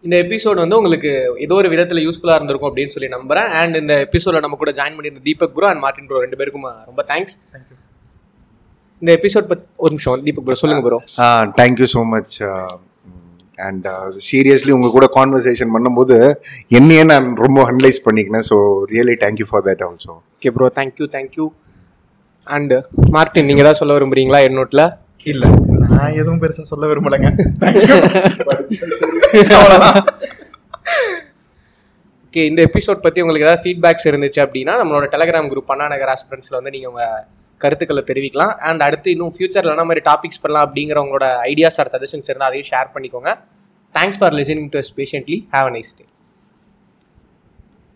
இந்த எபிசோட் வந்து உங்களுக்கு ஏதோ ஒரு விதத்தில் யூஸ்ஃபுல்லாக இருந்திருக்கும் அப்படின்னு சொல்லி நம்புறேன். அண்ட் இந்த எபிசோட நம்ம கூட ஜாயின் பண்ணியிருந்த Deepak bro and Martin bro ரெண்டு பேருக்கும் ரொம்ப தேங்க்ஸ் இந்த எபிசோட் பத்தி ஒரு நிமிஷம் தீபக் ப்ரோ சொல்லுங்க bro thank you so much and seriously உங்கள் கூட கான்வர்சேஷன் பண்ணும்போது என்னையே நான் ரொம்ப analyse பண்ணிக்கினேன். So really thank you for that also okay bro thank you thank you and Martin நீங்கள் ஏதாவது சொல்ல விரும்புறீங்களா? என்னோட்டில் இல்ல. நான் எதுவும் பெருசா சொல்ல விரும்பலைங்க. ஓகே இந்த எபிசோட் பற்றி உங்களுக்கு ஏதாவது ஃபீட்பேக்ஸ் இருந்துச்சு அப்படின்னா நம்மளோட டெலகிராம் குரூப் அண்ணா நகர் ஆஸ்பிரன்ஸில் வந்து நீங்கள் உங்கள் கருத்துக்களை தெரிவிக்கலாம். அண்ட் அடுத்து இன்னும் ஃபியூச்சரில் என்ன மாதிரி டாபிக்ஸ் பண்ணலாம் அப்படிங்கிற உங்களோட ஐடியாஸ் ஆர் சஜஷன்ஸ் இருந்தால் அதையும் ஷேர் பண்ணிக்கோங்க. Thanks for listening to us patiently have a nice day